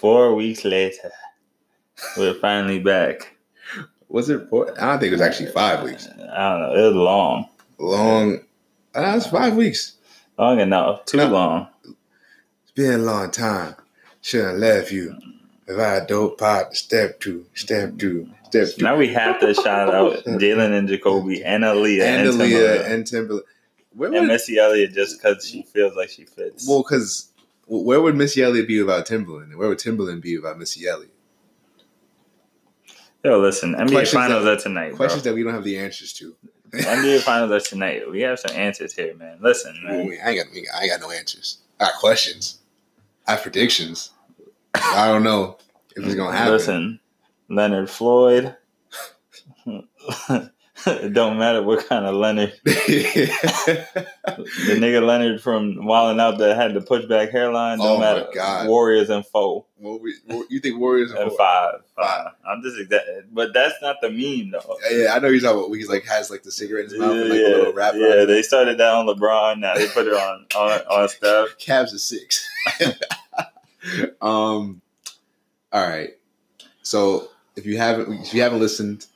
Four weeks later, we're finally back. Was it four? I don't think it was actually five weeks. I don't know. It was long. Long. Uh, it's five weeks. Long enough. Too No. long. It's been a long time. Should have left you. If I dope pot, step two, step two, step two. Now we have to shout out Jalen and Jacoby and Aaliyah and, and Aaliyah and Timbaland. Where and Missy Elliott just because she feels like she fits. well, because where would Missy Elliott be without Timbaland? And where would Timbaland be without Missy Elliott? Yo, listen, NBA Questions Finals that- are tonight, bro. Questions that we don't have the answers to. NBA Finals are tonight. We have some answers here, man. Listen, man. Ooh, I ain't got, I ain't got no answers. I got questions. I have predictions. I don't know if it's gonna happen. Listen, Leonard Floyd. it don't matter what kind of Leonard. The nigga Leonard from Wildin' Out that had the pushback hairline. Don't Oh my matter. God. Warriors and foe what we, what, you think Warriors? Are and five. Five. I'm just exa- but that's not the meme though. Yeah, yeah, I know he's talking about. He's like has like the cigarette in his mouth and like a little wrap. yeah, they started that on LeBron. Now they put it on on, on Steph. Cavs is six. um, all right. So if you haven't, if you haven't listened,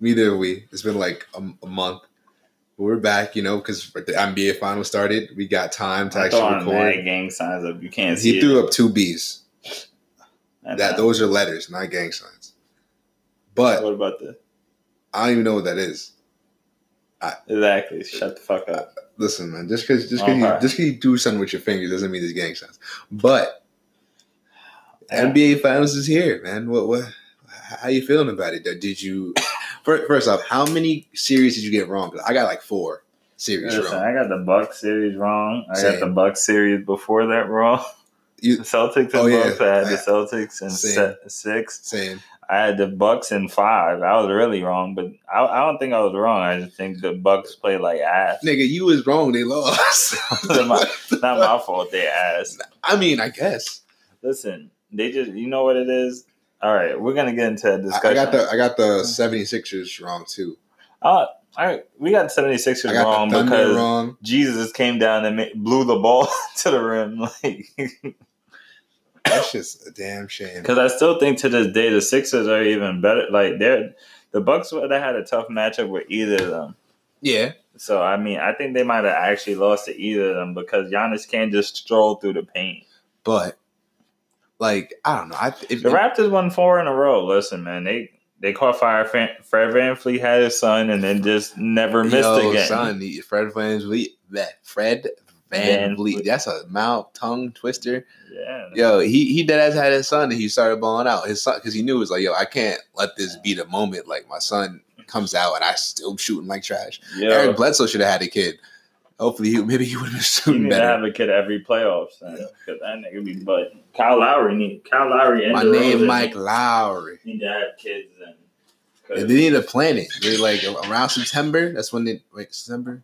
neither have we. It's been like a, a month. But we're back, you know, because the NBA finals started. We got time to I actually record. gang signs up. You can't see He it. threw up two B's. That uh, those are letters, not gang signs. But What about this? I don't even know what that is. Exactly. Shut the fuck up. Listen, man, just because just because Okay. you just 'cause you do something with your fingers doesn't mean it's gang signs. But Yeah. NBA Finals is here, man. What what? How you feeling about it? Did you first, off? How many series did you get wrong? I got like four series Listen, wrong. I got the Bucks series wrong. I Same. got the Bucks series before that wrong. You- the Celtics and Oh, yeah. I had the Celtics in Same. six. Saying I had the Bucks in five. I was really wrong, but I, I don't think I was wrong. I just think the Bucks played like ass. nigga, you was wrong. They lost. Not my- Not my fault. They ass. I mean, I guess Listen, they just you know what it is. All right, we're gonna get into a discussion. I got the I got the 76ers wrong too. Uh, all right, we got 76ers I got wrong because wrong. Jesus came down and blew the ball to the rim. Like, That's just a damn shame. because I still think to this day the Sixers are even better. Like they're the Bucks would have had a tough matchup with either of them. Yeah, So I mean, I think they might have actually lost to either of them because Giannis can't just stroll through the paint. but like I don't know. I if, The Raptors won four in a row. Listen, man, they they caught fire. Fan- Fred VanVleet had his son and then just never missed Yo, again. son, he- Fred VanVleet, bleh, Fred Van. Vliet. That's a mouth tongue twister. Yeah, Yo, he he dead ass had his son, and he started balling out. His son, because he knew it was like, yo, I can't let this be the moment. Like my son comes out, and I still shooting like trash. Yo, Eric Bledsoe should have had a kid. Hopefully, he maybe he would have been shooting better. have a kid every playoffs, because that nigga be but Kyle Lowry need Kyle Lowry and My name Mike Lowry. need to have kids and. And they need to plan it. They're like around September. That's when they wait September.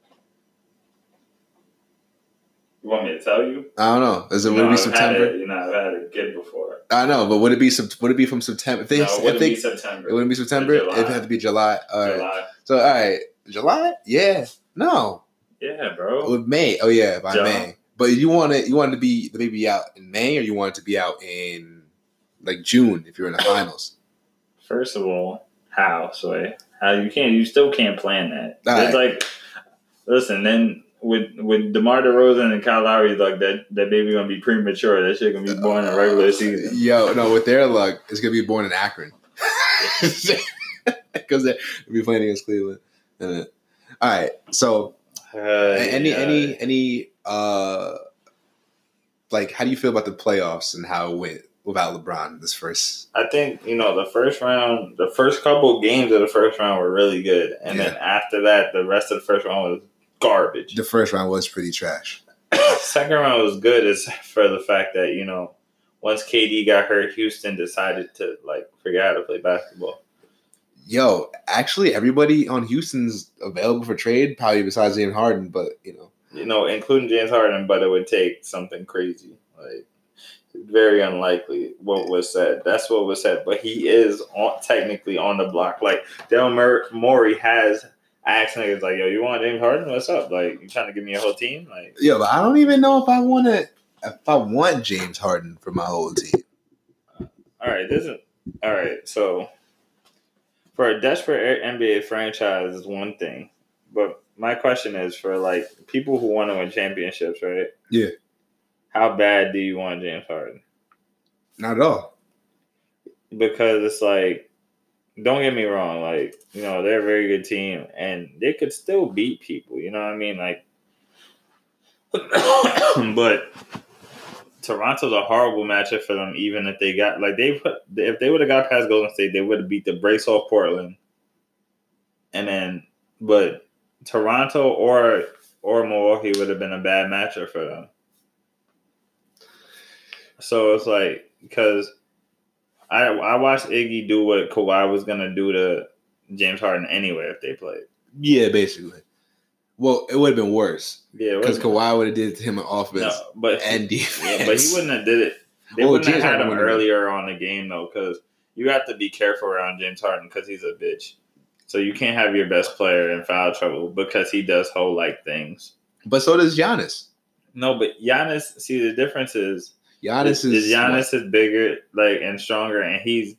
you want me to tell you? I don't know. Is it You would it be I've September? it- you know, I've had a kid before. I know, but would it be would it be from September? If they, no, it wouldn't they be September. it wouldn't be September. July. It had to be July. All right. July. So all right, July. Yeah. No. Yeah, bro. With May. Oh yeah, by July. May. But you want it? You want it to be the baby out in May, or you want it to be out in like June if you're in the finals? First of all, how Sway? How you can't? You still can't plan that. All It's like, listen, then with with Demar Derozan and Kyle Lowry, like that that baby gonna be premature. That shit gonna be born in regular season. Yo, no, with their luck, it's gonna be born in Akron because they'll be playing against Cleveland. Uh, all right, so Uh, any yeah. any any uh like how do you feel about the playoffs and how it went without LeBron this first? I think you know the first round, the first couple games of the first round were really good, and Yeah. then after that, the rest of the first round was garbage. The first round was pretty trash. Second round was good, is for the fact that you know once KD got hurt, Houston decided to like figure out how to play basketball. Yo, actually, everybody on Houston's available for trade, probably besides James Harden. But you know, You know, including James Harden, but it would take something crazy, like very unlikely. What was said? That's what was said. But he is on, technically on the block. Like Daryl Mur- Morey has asked niggas like, "Yo, you want James Harden? What's up? Like, you trying to give me a whole team? Like, yeah, but I don't even know if I want to. If I want James Harden for my whole team, All right, this is all right. So for a desperate NBA franchise is one thing, but my question is for like people who want to win championships, right? Yeah. How bad do you want James Harden? Not at all. Because it's like, don't get me wrong, like you know they're a very good team and they could still beat people. You know what I mean? Like, but Toronto's a horrible matchup for them. Even if they got like they put if they would have got past Golden State, they would have beat the brace off Portland. And then, but Toronto or or Milwaukee would have been a bad matchup for them. So it's like because I I watched Iggy do what Kawhi was gonna do to James Harden anyway if they played. Yeah, basically. Well, it would have been worse Yeah, because Kawhi would have did it to him in offense no, but and defense. Yeah, but he wouldn't have did it. They wouldn't James have had Harden him earlier on the game though, because you have to be careful around James Harden because he's a bitch. So you can't have your best player in foul trouble because he does whole like things. But so does Giannis. No, but Giannis. See, the difference is Giannis is is Giannis is bigger, like and stronger, and he's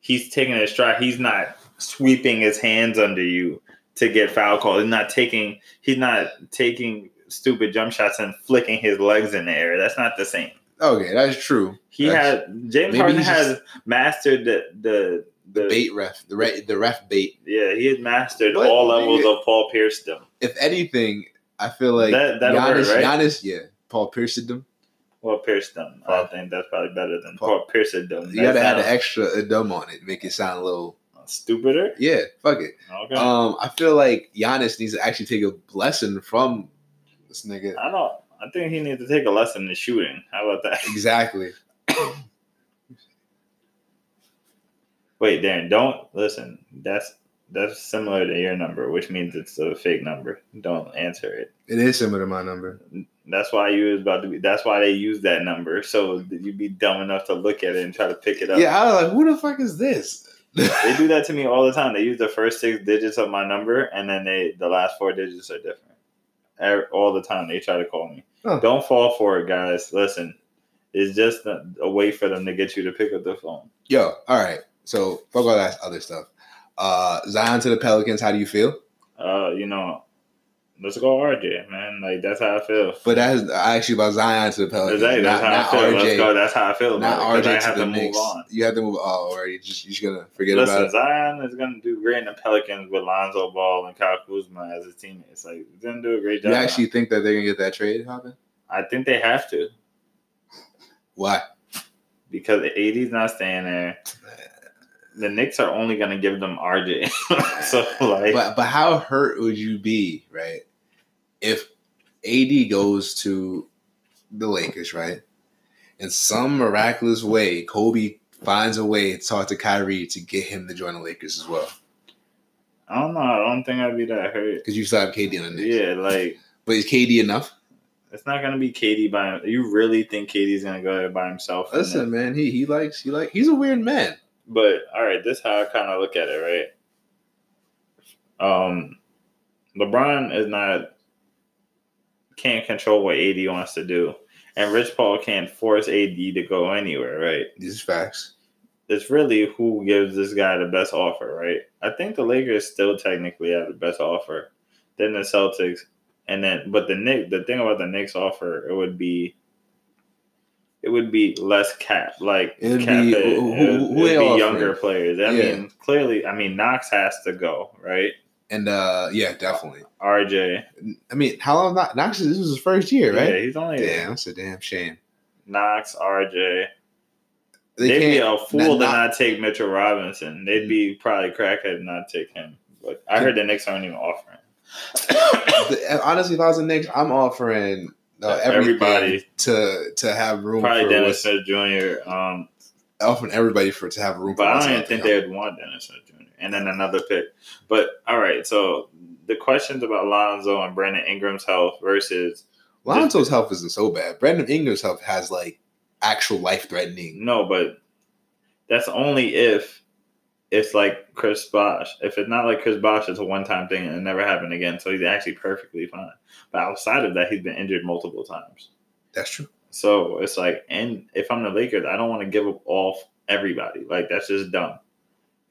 he's taking his stride. He's not sweeping his hands under you to get foul calls. He's not taking he's not taking stupid jump shots and flicking his legs in the air. That's not the same. Okay, that's true. He That's- had James Harden has mastered the the the, bait ref, the re, the ref bait. Yeah, he had mastered But all levels of Paul Pierce. Them. If anything, I feel like That- that'll Giannis, work, right? Giannis, yeah, Paul Pierce them. Well, Pierce them. I think that's probably better than Paul- Paul Pierce done. You gotta add an extra a dumb on it, make it sound a little. stupider. Yeah, fuck it. Okay. Um, I feel like Giannis needs to actually take a lesson from this nigga. I don't. I think he needs to take a lesson in shooting. How about that? Exactly. Wait, Darren, don't listen. That's that's similar to your number, which means it's a fake number. Don't answer it. It is similar to my number. That's why you was about to be. That's why they use that number, so you'd be dumb enough to look at it and try to pick it up. Yeah, I was like, who the fuck is this? They do that to me all the time. They use the first six digits of my number, and then they the last four digits are different. All the time they try to call me. Huh. Don't fall for it, guys. Listen, it's just a, a way for them to get you to pick up the phone. Yo, all right. So fuck all that other stuff. Uh, Zion to the Pelicans. How do you feel? Uh, you know, let's go RJ, man. Like that's how I feel. But that's actually about Zion to the Pelicans. Exactly. That's not, how I feel. Let's RJ. go. That's how I feel. Not 'cause RJ I to have the to move Knicks. on. You have to move. Oh, or you just you just gonna forget Listen, about it. Zion is gonna do great in the Pelicans with Lonzo Ball and Kyle Kuzma as his teammates. Like, he's gonna do a great job. You actually think that they're gonna get that trade happen? I think they have to. Why? because the AD's not staying there. The Knicks are only going to give them RJ. so like, But but how hurt would you be, right? If AD goes to the Lakers, right? In some miraculous way, Kobe finds a way to talk to Kyrie to get him to join the Lakers as well. I don't know. I don't think I'd be that hurt. Because you still have KD on the Knicks. Yeah, like But is KD enough? it's not going to be KD by. You really think KD's going to go there by himself? Listen, man, he he likes he like he's a weird man. But all right, this is how I kind of look at it, right? Um, LeBron is not can't control what AD wants to do, and Rich Paul can't force AD to go anywhere, right? These facts. It's really who gives this guy the best offer, right? I think the Lakers still technically have the best offer than the Celtics, and then but the Nick the thing about the Knicks offer it would be. It would be less cap, like It'd cap be- who- It who- would- who it'd be younger players. I Yeah. mean, clearly, I mean, Knox has to go, right? And uh yeah, definitely. RJ, I mean, how long Knox this was his first year, right? Yeah, he's only Damn, that's a damn shame. Knox, RJ. They They'd be a fool to not- not take Mitchell Robinson. They'd be probably crackhead not take him. But I heard the Knicks aren't even offering. Honestly, if I was the Knicks, I'm offering uh, everybody to to have room Probably for Dennis Smith Jr. Um, offering everybody for to have room but I don't even think they would want Dennis Smith Jr. And then another pick. But all right, so the questions about Lonzo and Brandon Ingram's health versus Lonzo's health isn't so bad. Brandon Ingram's health has like actual life threatening. no, but that's only if it's like Chris Bosh. If it's not like Chris Bosh, it's a one time thing and it never happened again. So he's actually perfectly fine. But outside of that, he's been injured multiple times. That's true. So it's like, and if I'm the Lakers, I don't want to give up all everybody. Like that's just dumb.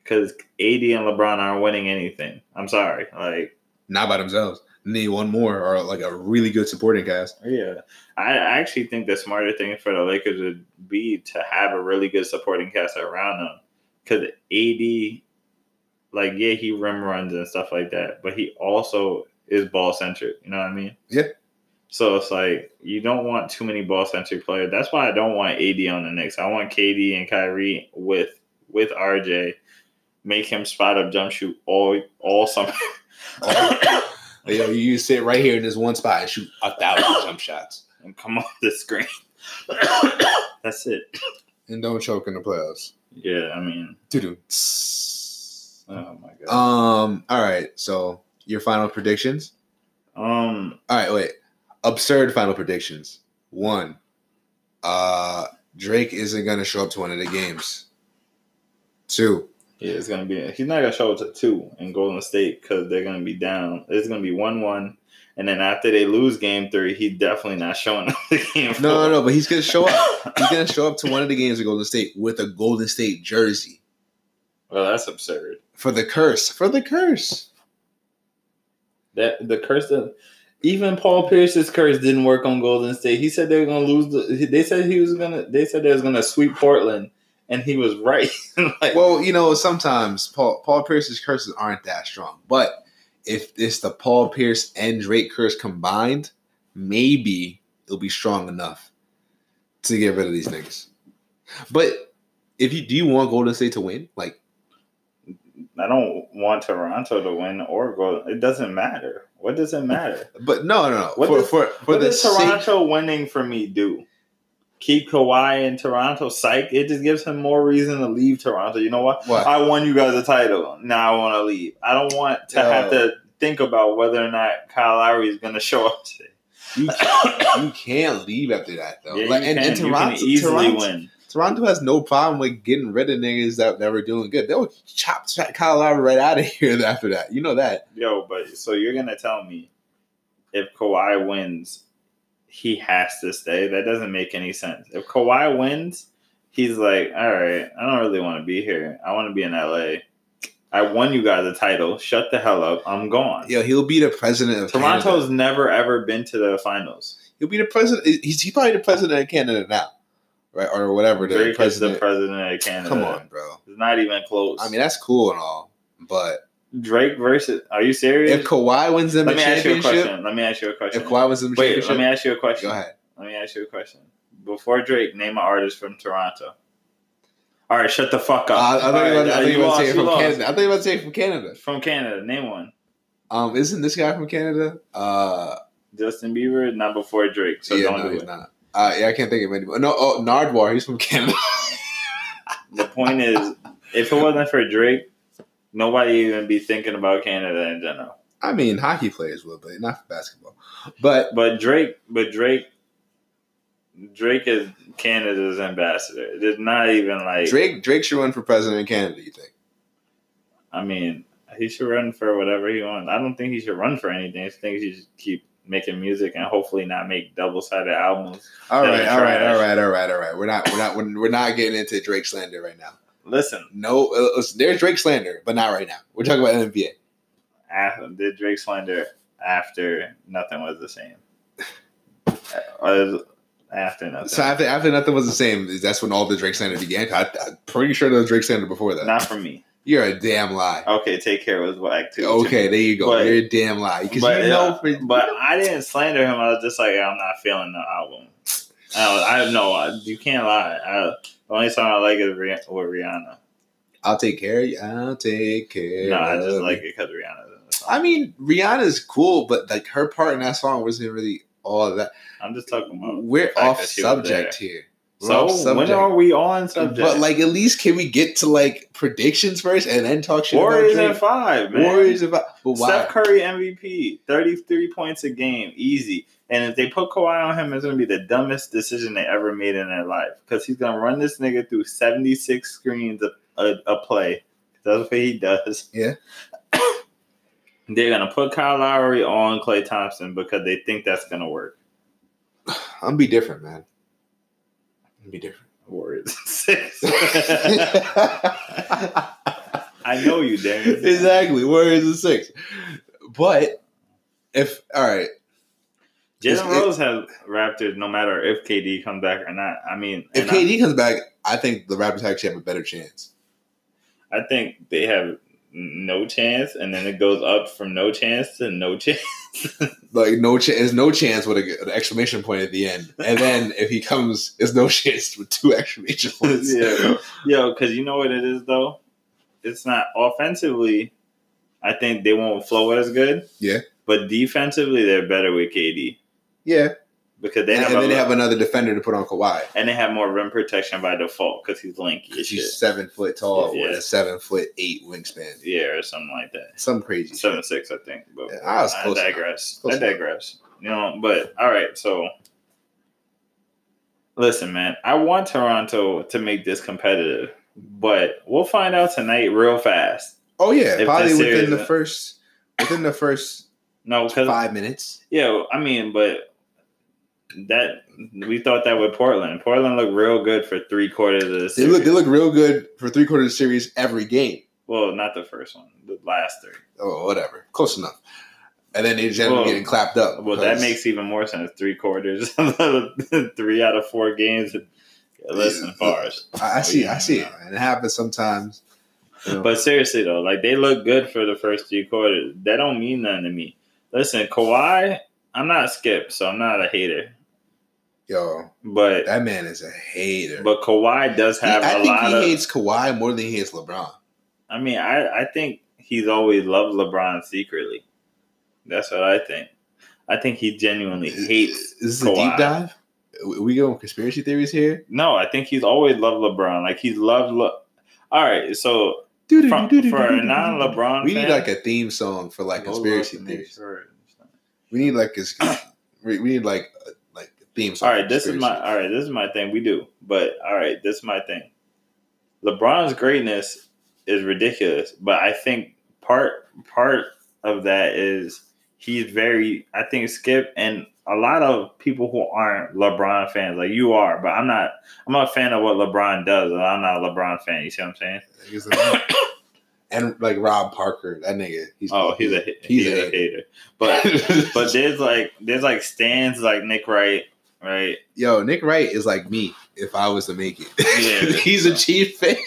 Because AD and LeBron aren't winning anything. I'm sorry. Like Not by themselves. Need one more or like a really good supporting cast. yeah, I I actually think the smarter thing for the Lakers would be to have a really good supporting cast around them. Because AD, like yeah, he rim runs and stuff like that, but he also is ball centric. You know what I mean? Yeah. So it's like you don't want too many ball centric players. That's why I don't want AD on the Knicks. I want KD and Kyrie with with RJ. Make him spot up jump shoot all all summer. Yo, you sit right here in this one spot and shoot a thousand jump shots. and come off the screen. That's it. And don't choke in the playoffs. Yeah, I mean, Doo-doo. oh my god. Um, all right. So your final predictions? Um, All right, wait. Absurd final predictions. One, uh Drake isn't gonna show up to one of the games. Two, yeah, it's gonna be. He's not gonna show up to two in Golden State because they're gonna be down. It's gonna be one one, and then after they lose game three, he's definitely not showing up to game four. no, no, no, but he's gonna show up. He's gonna show up to one of the games of Golden State with a Golden State jersey well, that's absurd. for the curse. For the curse. That the curse that even Paul Pierce's curse didn't work on Golden State. He said they were gonna lose. The, they said he was gonna. They said they was gonna sweep Portland, and he was right. like, Well, you know, sometimes Paul Paul Pierce's curses aren't that strong, but if it's the Paul Pierce and Drake curse combined, maybe it'll be strong enough to get rid of these niggas. But if you do you want Golden State to win? Like, I don't want Toronto to win or go. It doesn't matter. What does it matter? but no, no, no. What for does- for for What does sake, Toronto winning for me do? Keep Kawhi in Toronto. Psych. It just gives him more reason to leave Toronto. You know what? what? I won you guys a title. Now I want to leave. I don't want to Yo. have to think about whether or not Kyle Lowry is going to show up today. you, can't, you can't leave after that though. Yeah, like, and, and Toronto, can easily Toronto, win. Toronto has no problem with getting rid of niggas that, that were doing good. They'll chop Kyle Lowry right out of here after that. You know that. Yo, but so you're gonna tell me if Kawhi wins, he has to stay? That doesn't make any sense. If Kawhi wins, he's like, all right, I don't really want to be here. I want to be in LA. I won you guys a title. Shut the hell up. I'm gone. Yo, he'll be the president of Canada. Toronto's never ever been to the finals. He'll be the president. He's, he's probably the president of Canada now, right? Or whatever. The Drake president. the president of Canada. Come on, bro. It's not even close. I mean, that's cool and all, but Drake versus. Are you serious? if Kawhi wins them let me ask you a question. Let me ask you a question. if Kawhi wins them Wait, let me ask you a question. go ahead. Let me ask you a question. Before Drake, name an artist from Toronto. All right, shut the fuck Uh, up. I, I thought you were right, about- I uh, thought you were about to say it from lost. Canada. I thought you were about to say it from Canada. From Canada, name one. Um, isn't this guy from Canada? Uh, Justin Bieber, not before Drake, so yeah, don't no, do he's it. not. Uh, yeah, I can't think of anybody. No, oh, Nardwuar, he's from Canada. The point is, if it wasn't for Drake, nobody even be thinking about Canada in general. I mean, hockey players would, but not for basketball. But But Drake, but Drake, Drake is Canada's ambassador. It's not even like Drake, Drake should run for president in Canada. You think? I mean, he should run for whatever he wants. I don't think he should run for anything. I think he should keep making music and hopefully not make double sided albums. All right, all right, all right, all right, all right. We're not, we're not, we're, not getting into Drake slander right now. Listen, No, uh, there's Drake slander, but not right now. We're talking about NBA. after, did Drake slander after nothing was the same? After nothing, So after after nothing was the same, that's when all the Drake slander began. I, I'm pretty sure there was Drake slander before that. not for me. You're a damn lie. Okay, take care was whack too. Okay, there you go. But- You're a damn lie because but, you know. uh, for- but I didn't slander him. I was just like, I'm not feeling the album. I, I know I- you can't lie. I, the only song I like is Rih- with Rihanna. I'll take care. of you. I'll take care. No, I just like it because Rihanna's in the song. I mean, Rihanna's cool, but like her part in that song wasn't really all that. I'm just talking about. We're off that she was subject here. We're So off when are we on subject? But like, at least can we get to like predictions first and then talk shit Warriors about Drake? five, man. Warriors about, but why? Steph Curry MVP, 33 points a game, easy. And if they put Kawhi on him, it's going to be the dumbest decision they ever made in their life because he's going to run this nigga through 76 screens a, a, a play. That's what he does. Yeah. They're going to put Kyle Lowry on Klay Thompson because they think that's going to work. I'm be different, man. I'm be different. Warriors six. I know you, damn. exactly. Warriors is six. But if all right, Jalen Rose has Raptors no matter if KD comes back or not. I mean, if and I- KD comes back, I think the Raptors actually have a better chance. I think they have no chance, and then it goes up from no chance to no chance. Like no chance, there's no chance with a, an exclamation point at the end, and then if he comes, it's no chance with two exclamation points. Yeah. Yo, because you know what it is though. It's not offensively. I think they won't flow as good. Yeah. But defensively, they're better with KD yeah. Because they and, have and then they have another defender to put on Kawhi. and they have more rim protection by default because he's lanky Because shit. he's seven foot tall Yeah. with a seven foot eight wingspan. Yeah, or something like that. Some crazy. shit. Seven six, I think. But Yeah, I was I close enough. digress. I digress. You know, but all right. So, listen, man. I want Toronto to make this competitive, but we'll find out tonight, real fast. Oh yeah, If probably within the first within the first No, five minutes. yeah, I mean, but that we thought that with Portland. Portland looked real good for three quarters of the They series. look they look real good for three quarters of the series every game. well, not the first one, the last three. Oh, whatever, close enough. And then they just end up Well- getting clapped up. Well, that makes even more sense. Three quarters, three out of four games. Listen, Fars. I, I see, I see it, and it happens sometimes. you know. But seriously though, like they look good for the first three quarters. That don't mean nothing to me. Listen, Kawhi, I'm not Skip, so I'm not a hater. Yo, But that man is a hater. but Kawhi does He- have I a think he of. hates Kawhi more than he hates LeBron. I mean, I I think he's always loved LeBron secretly. That's what I think. I think he genuinely hates. This is this a deep dive? We- We go on conspiracy theories here. No, I think he's always loved LeBron. Like he's loved. Le- All right, so Dude, From- for a non-LeBron we need like a theme song for like conspiracy look and make theories. sure. We need like this. we need like like a theme song. All right, this is my all right. This is my thing. We do, but all right, this is my thing. LeBron's greatness is ridiculous, but I think part part of that is he's very. I think Skip and a lot of people who aren't LeBron fans, like you are, but I'm not. I'm not a fan of what LeBron does, and I'm not a LeBron fan. You see what I'm saying? And like Rob Parker, that nigga. He's Oh, he's a he's, a, hater. But but there's like there's like stands like Nick Wright, right? Yo, Nick Wright is like me if I was to make it. Yeah. he's a Chief fan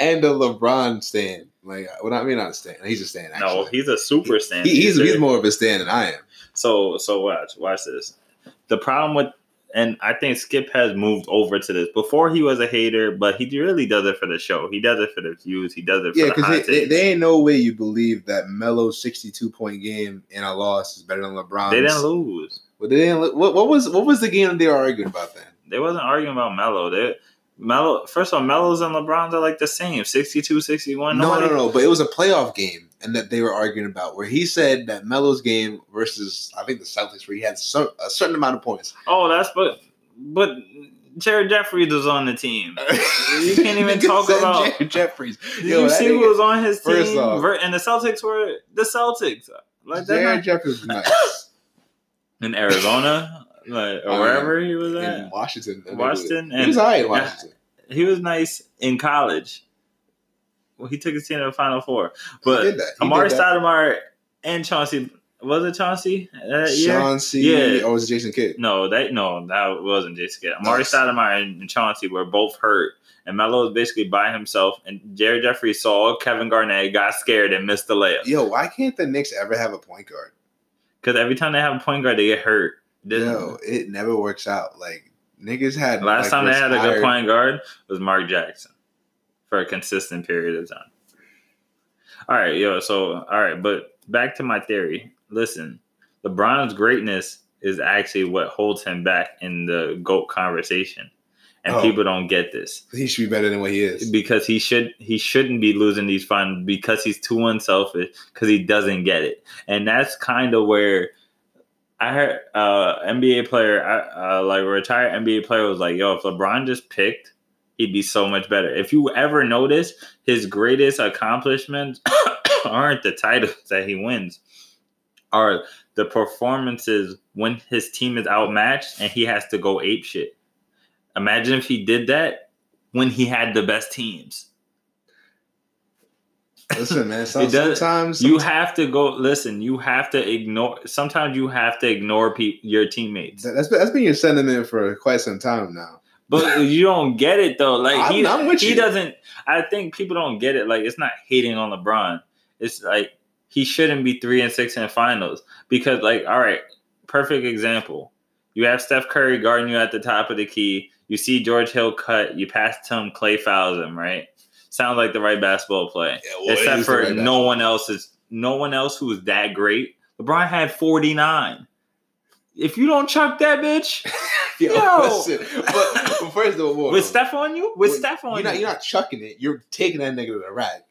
and a LeBron stan. Like, what I mean, not a stan. He's a stan. Actually. No, he's a super stand. He- he's he's more of a stan than I am. So so watch watch this. The problem with and I think Skip has moved over to this. Before he was a hater, but he really does it for the show. He does it for the views. He does it for Yeah, because they, they ain't no way you believe that Melo's sixty-two point game in a loss is better than LeBron's. They didn't lose. Well, they didn't. What, what was what was the game that they were arguing about then? They wasn't arguing about Melo. They Melo first of all, Melo's and LeBron's are like the same. 62, 61. No, Nobody- no, no. But it was a playoff game, and that they were arguing about where he said that Melo's game versus I think the Celtics, where he had so, a certain amount of points. Oh, that's but but Jared Jeffries was on the team. You can't even talk about- Jared Jeffries. Did Yo, you see who was on his team? Off- and the Celtics were the Celtics. Like Jared not Jeffries was nice in Arizona, like or Oh, wherever he was in at. Washington. Washington, he and- was alright in Washington. He was nice in college. Well, he took his team to the Final Four. But he. He Amar'e. Stoudemire and Chauncey was it Chauncey that year? Sean C. Yeah. or was it Jason Kidd? No, that no, that wasn't Jason Kidd. Amar'e Nice. Stoudemire and Chauncey were both hurt, and Melo was basically by himself. And Jared Jeffries saw Kevin Garnett, got scared, and missed the layup. Yo, why can't the Knicks ever have a point guard? Because every time they have a point guard, they get hurt. This- Yo, it never works out. Like niggas had Last like, time they had a good point guard was Mark Jackson for a consistent period of time. All right, yo. So, all right, but back to my theory. Listen, LeBron's greatness is actually what holds him back in the GOAT conversation. And Oh. people don't get this. He should be better than what he is. because he should he shouldn't be losing these funds because he's too unselfish because he doesn't get it. And that's kind of where I heard uh NBA player uh, like a retired NBA player was like yo if LeBron just picked he'd be so much better. If you ever notice his greatest accomplishments aren't the titles that he wins. Are the performances when his team is outmatched and he has to go ape shit imagine if he did that when he had the best teams. Listen, man. Some, It does- sometimes You have to go. Listen, you have to ignore. Sometimes you have to ignore pe- your teammates, That- That's been, that's been your sentiment for quite some time now. but you don't get it though. Like I'm- he, I'm with he you. doesn't. I think people don't get it. Like it's not hating on LeBron. It's like he shouldn't be three and six in finals because, like, all right, perfect example. You have Steph Curry guarding you at the top of the key. You see George Hill cut. You pass to him. Klay fouls him. Right. Sounds like the right basketball play. except for no one else is no one else who is that great. LeBron had 49. If you don't chuck that bitch Yo, Yo. listen, but, first of all, with Steph on you, with Well, Steph on you're not you. you're not chucking it. You're taking that nigga to the rack.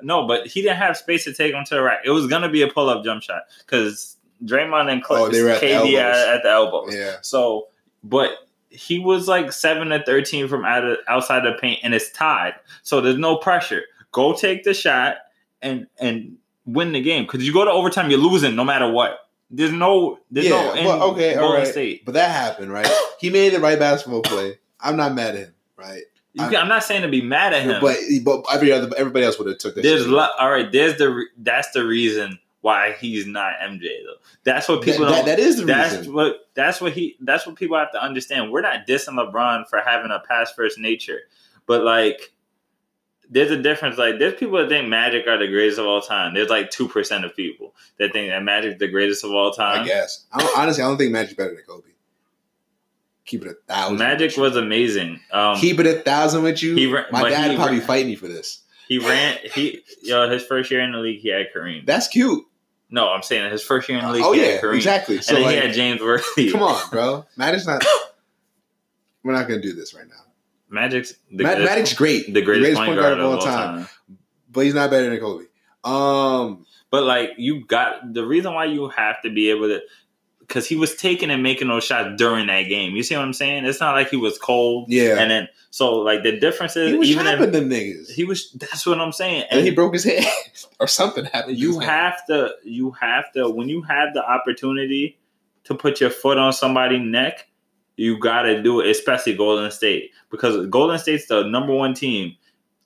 No, but he didn't have space to take him to the rack. It was gonna be a pull up jump shot because Draymond and Klay, Oh, they were at the KD elbows. at, at the elbows. Yeah. So, but he was like seven to thirteen from out of, outside the paint, and it's tied. So there's no pressure. Go take the shot and and win the game because you go to overtime, you're losing no matter what. There's no, there's yeah. no. well, okay. All right. State. But that happened, right? He made the right basketball play. I'm not mad at him, right? Can, I'm not saying to be mad at him, But but every other everybody else would have took that. there's lo- all right. There's the re- that's the reason why he's not MJ though. That's what people that- don't. that is the that's reason. what that's what he that's what people have to understand. We're not dissing LeBron for having a pass first nature, but like there's a difference. Like there's people that think Magic are the greatest of all time. There's like two percent of people that think that Magic's the greatest of all time. I guess. I don't, honestly, I don't think Magic's better than Kobe. Keep it a thousand. Magic was amazing. Um, Keep it a thousand with you. He My dad he probably ra- fight me for this. he ran. He yo his first year in the league he had Kareem. That's cute. No, I'm saying his first year in the league oh yeah, Kareem. exactly. So and then like, he had James Worthy. come on, bro. Magic's not. We're not gonna do this right now. Magic's the Ma- greatest- Magic's great, the greatest, point guard, of all time. but he's not better than Kobe. Um, But like you got the reason why you have to be able to because he was taking and making those shots during that game. You see what I'm saying? It's not like he was cold. yeah, And then so like the difference is he was even if them niggas. he was that's what I'm saying. and And he broke his head or something happened. you have to you have to when you have the opportunity to put your foot on somebody's neck, you gotta do it, especially Golden State. Because Golden State's the number one team.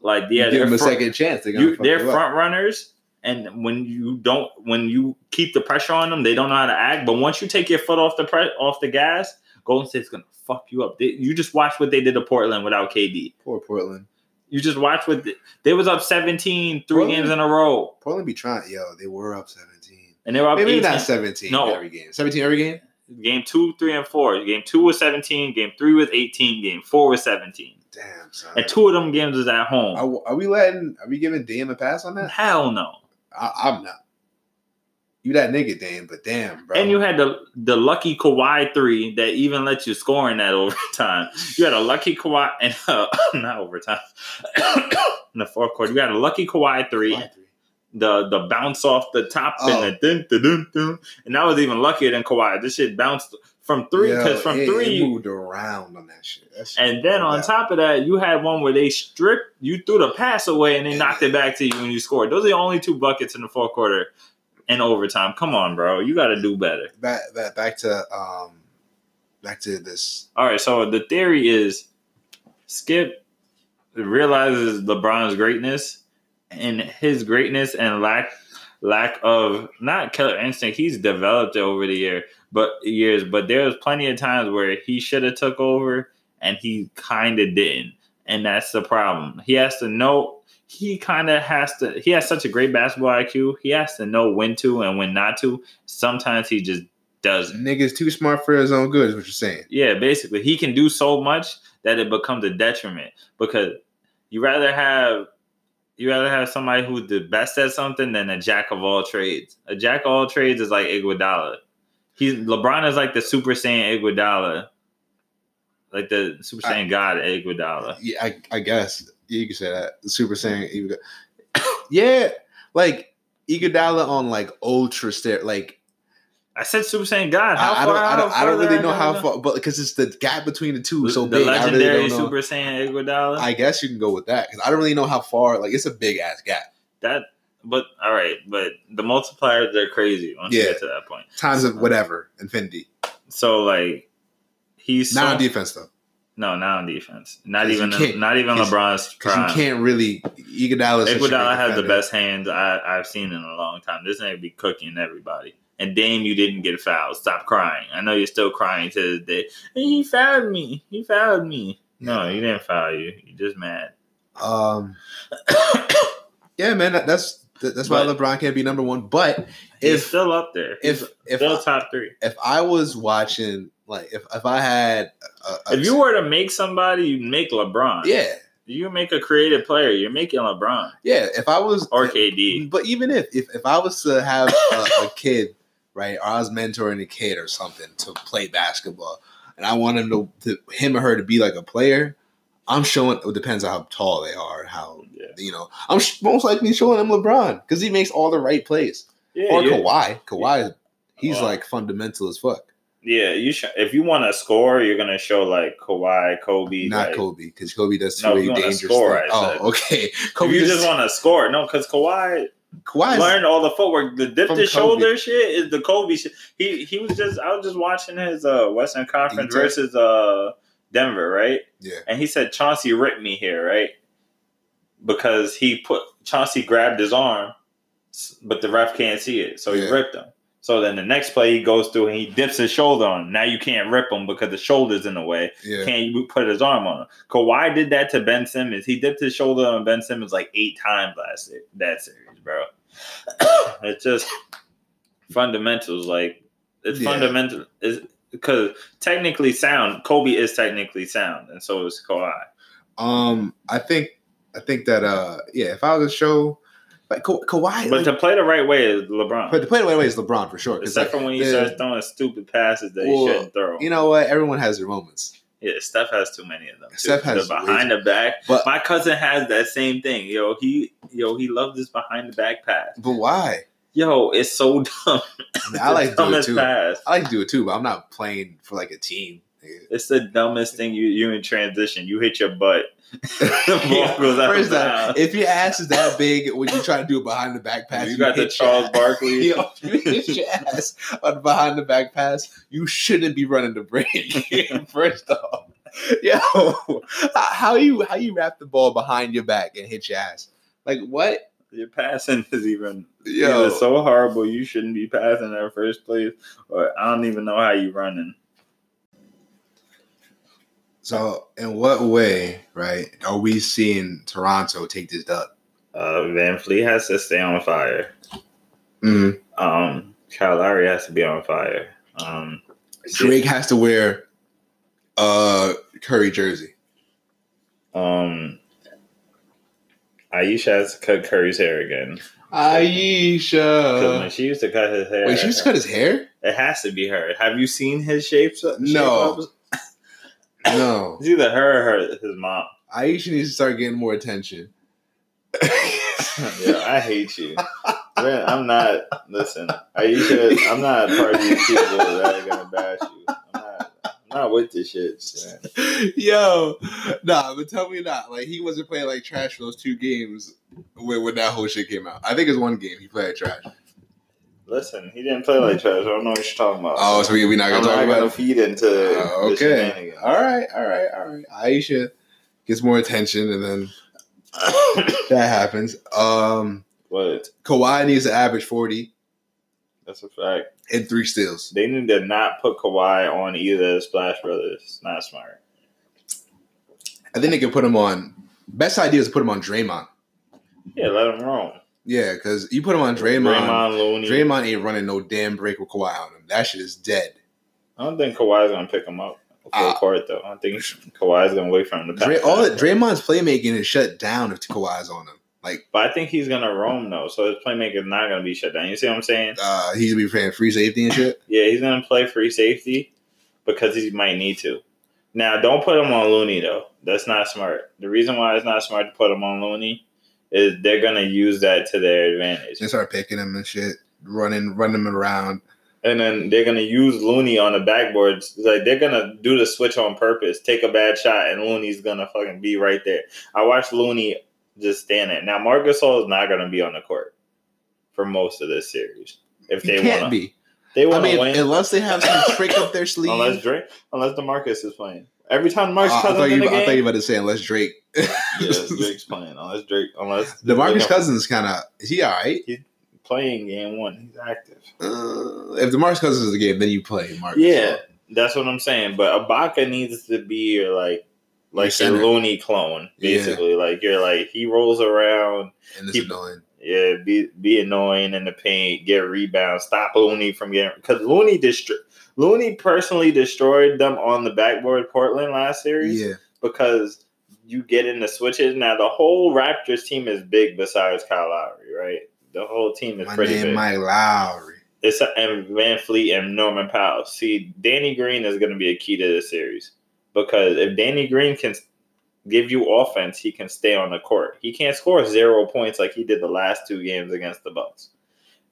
Like You yeah, give they're a front- second chance. They're, you, they're you up. front runners, and when you don't, when you keep the pressure on them, they don't know how to act. But once you take your foot off the pre- off the gas, Golden State's gonna fuck you up. They, you just watch what they did to Portland without KD. Poor Portland. You just watch what they, they was up 17 three Portland? games in a row, Portland be trying. Yo, they were up seventeen. and they were up Maybe 18. not seventeen. No. every game. Seventeen every game. Game two, three, and four. Game two was 17. Game three was 18. Game four was 17. Damn, son. And two of them games was at home. Are, are we letting? Are we giving Dame a pass on that? Hell no. I, I'm not. You that nigga, Dame, but damn, bro. And you had the the lucky Kawhi three that even let you score in that overtime. You had a lucky Kawhi and uh, not overtime in the fourth quarter. You had a lucky Kawhi three, the the bounce off the top Oh. and the dun, dun, dun, dun. and that was even luckier than Kawhi. This shit bounced from three because from it- three it you moved around on that shit. That shit and then on top of that, you had one where they stripped you threw the pass away and they knocked it back to you when you scored. Those are the only two buckets in the fourth quarter and overtime. Come on, bro. You got to do better. back, back back to um back to this. All right, so the theory is Skip realizes LeBron's greatness and his greatness and lack lack of not killer instinct. He's developed it over the year, but years. But there was plenty of times where he should have took over and he kind of didn't, and that's the problem. He has to know. He kind of has to. He has such a great basketball IQ. He has to know when to and when not to. Sometimes he just doesn't. Nigga's too smart for his own good, is what you're saying. Yeah, basically, he can do so much that it becomes a detriment because you rather have you rather have somebody who's the best at something than a jack of all trades. A jack of all trades is like Iguodala. He's LeBron is like the Super Saiyan Iguodala, like the Super Saiyan God Iguodala. Yeah, I, I guess you can say that. Super Saiyan, Iguodala. yeah, like Iguodala on like ultra stair, like I said Super Saiyan God. How I, I don't, I don't, I don't really know how far, but because it's the gap between the two so the big. I legendary really don't know. Super Saiyan Iguodala. I guess you can go with that because I don't really know how far. Like it's a big ass gap. that, but all right, but the multipliers they're crazy once you Yeah. get to that point. Times of whatever infinity. So like he's Not so, on defense though. No, not on defense. Not even can't- even LeBron's prime. you can't really Iguodala. is such a Iguodala has the best hands I, I've seen in a long time. This ain't be cooking everybody. And Dame, you didn't get fouled. Stop crying. I know you're still crying to this day. He fouled me. He fouled me. No, he didn't foul you. You're just mad. Um, yeah, man, that, that's that- that's why But- LeBron can't be number one. But He's if still up there. He's if if still top three. if I was watching, like, if if I had, a, a- If you were to make somebody, you make LeBron. yeah, You make a creative player. You're making LeBron yeah, if I was or KD. But even if if, if I was to have a, a kid, right, or I was mentoring a kid or something to play basketball, and I want him to, to him or her to be like a player, I'm showing. It depends on how tall they are, how you know. I'm sh- most likely showing him LeBron because he makes all the right plays. yeah. or you- Kawhi. Kawhi, he's Wow. like fundamental as fuck. Yeah, you should. If you want to score, you're gonna show like Kawhi, Kobe. Not like, Kobe because Kobe does too No, many dangerous score, things. Oh, okay. If Kobe you just, just want to score, no, because Kawhi Kawhi. learned all the footwork. The dip the shoulder shit is the Kobe shit. He he was just I was just watching his uh Western Conference versus uh Denver, right? Yeah. And he said Chauncey ripped me here, right? Because he put Chauncey grabbed his arm, but the ref can't see it, so he Yeah. ripped him. So then the next play he goes through and he dips his shoulder on him. Now you can't rip him because the shoulder's in the way. Yeah. Can't you put his arm on him? Kawhi did that to Ben Simmons. He dipped his shoulder on Ben Simmons like eight times last se- that series, bro. it's just fundamentals. Like it's Yeah. fundamental. Is because technically sound. Kobe is technically sound, and so is Kawhi. Um, I think I think that uh, yeah, if I was to show like Ka- Kawhi, But like, to play the right way is LeBron. but to play the right way is LeBron for sure. Except like, for when he starts throwing stupid passes that Well, he shouldn't throw. You know what? Everyone has their moments. yeah, Steph has too many of them. Too. Steph has the behind the back. But My cousin has that same thing. Yo, he yo he loves this behind the back pass. but why? Yo, it's so dumb. I, like to do it too. pass. I like to do it too, but I'm not playing for like a team. It's the dumbest thing. You you in transition. You hit your butt. Yeah. First off, if your ass is that big when you try to do a behind the back pass, You got the Charles. Barkley. Yo, you hit your ass on behind the back pass. You shouldn't be running the break. First off, yo, how you how you wrap the ball behind your back and hit your ass? Like what? Your passing is even Yo, so horrible. You shouldn't be passing in the first place, or I don't even know how you running. So, in what way, right, are we seeing Toronto take this dub? Uh, VanVleet has to stay on fire. Mm. Um, Kyle Lowry has to be on fire. Um, Drake has to wear uh Curry jersey. Um, Ayesha has to cut Curry's hair again. Because Ayesha. when she used to cut his hair, Wait, she used to cut his hair? It has to be her. Have you seen his shapes? shape No. ups? No. It's either her or her, his mom. Ayesha needs to start getting more attention. Yeah, I hate you. Man, I'm not. Listen, Ayesha, I'm not part of these people that are gonna bash you. I'm not. I'm not with this shit. Man. Yo, nah, but tell me not. Like he wasn't playing like trash for those two games when, when that whole shit came out. I think it's one game he played trash. Listen, he didn't play like trash. I don't know what you're talking about. Oh, so we we not I'm gonna not talk gonna about it. feed into the okay. All right, all right, all right. Ayesha gets more attention, and then that happens. Um, but Kawhi needs to average forty that's a fact. and three steals. They need to not put Kawhi on either of the Splash Brothers. It's not smart. I think they can put him on. Best idea is to put him on Draymond. Yeah, let him roam. Yeah, because you put him on Draymond. Draymond, Looney. Draymond ain't running no damn break with Kawhi on him. That shit is dead. I don't think Kawhi's gonna pick him up full Ah. court though. I don't think Kawhi's gonna wait for him to pass. Dray, all that Draymond's playmaking is shut down if Kawhi's on him. Like But I think he's gonna roam though, so his playmaking is not gonna be shut down. You see what I'm saying? uh, he's gonna be playing free safety and shit. Yeah, he's gonna play free safety because he might need to. Now, don't put him on Looney though. That's not smart. The reason why it's not smart to put him on Looney is they're gonna use that to their advantage, They start picking him and shit, running, running him around. and then they're gonna use Looney on the backboard. Like they're gonna do the switch on purpose, take a bad shot, and Looney's gonna fucking be right there. I watched Looney just stand there. Now, Marcus Gasol is not gonna be on the court for most of this series if He they can't want. be. They I want to mean, win. unless they have some trick up their sleeve. Unless Drake, unless Demarcus is playing. Every time Marcus Uh, I, Cousins thought in you, the I thought you were about to say unless Drake. yeah, Drake's playing. Unless Drake, unless Demarcus Cousins kind of is he all right? playing game one, he's active. Uh, if Demarcus Cousins is the game, then you play Marcus. Yeah, that's what I'm saying. But Ibaka needs to be your like like your Looney clone, Yeah. basically. Like you're like he rolls around, and it's He- annoying. yeah, be be annoying in the paint, get rebounds, stop Looney from getting because Looney destroy Looney personally destroyed them on the backboard Portland last series Yeah, because you get in the switches. Now the whole Raptors team is big besides Kyle Lowry, right? The whole team is my pretty name big. Mike Lowry. It's and VanVleet and Norman Powell. See, Danny Green is going to be a key to this series because if Danny Green can give you offense, he can stay on the court. He can't score zero points like he did the last two games against the Bucks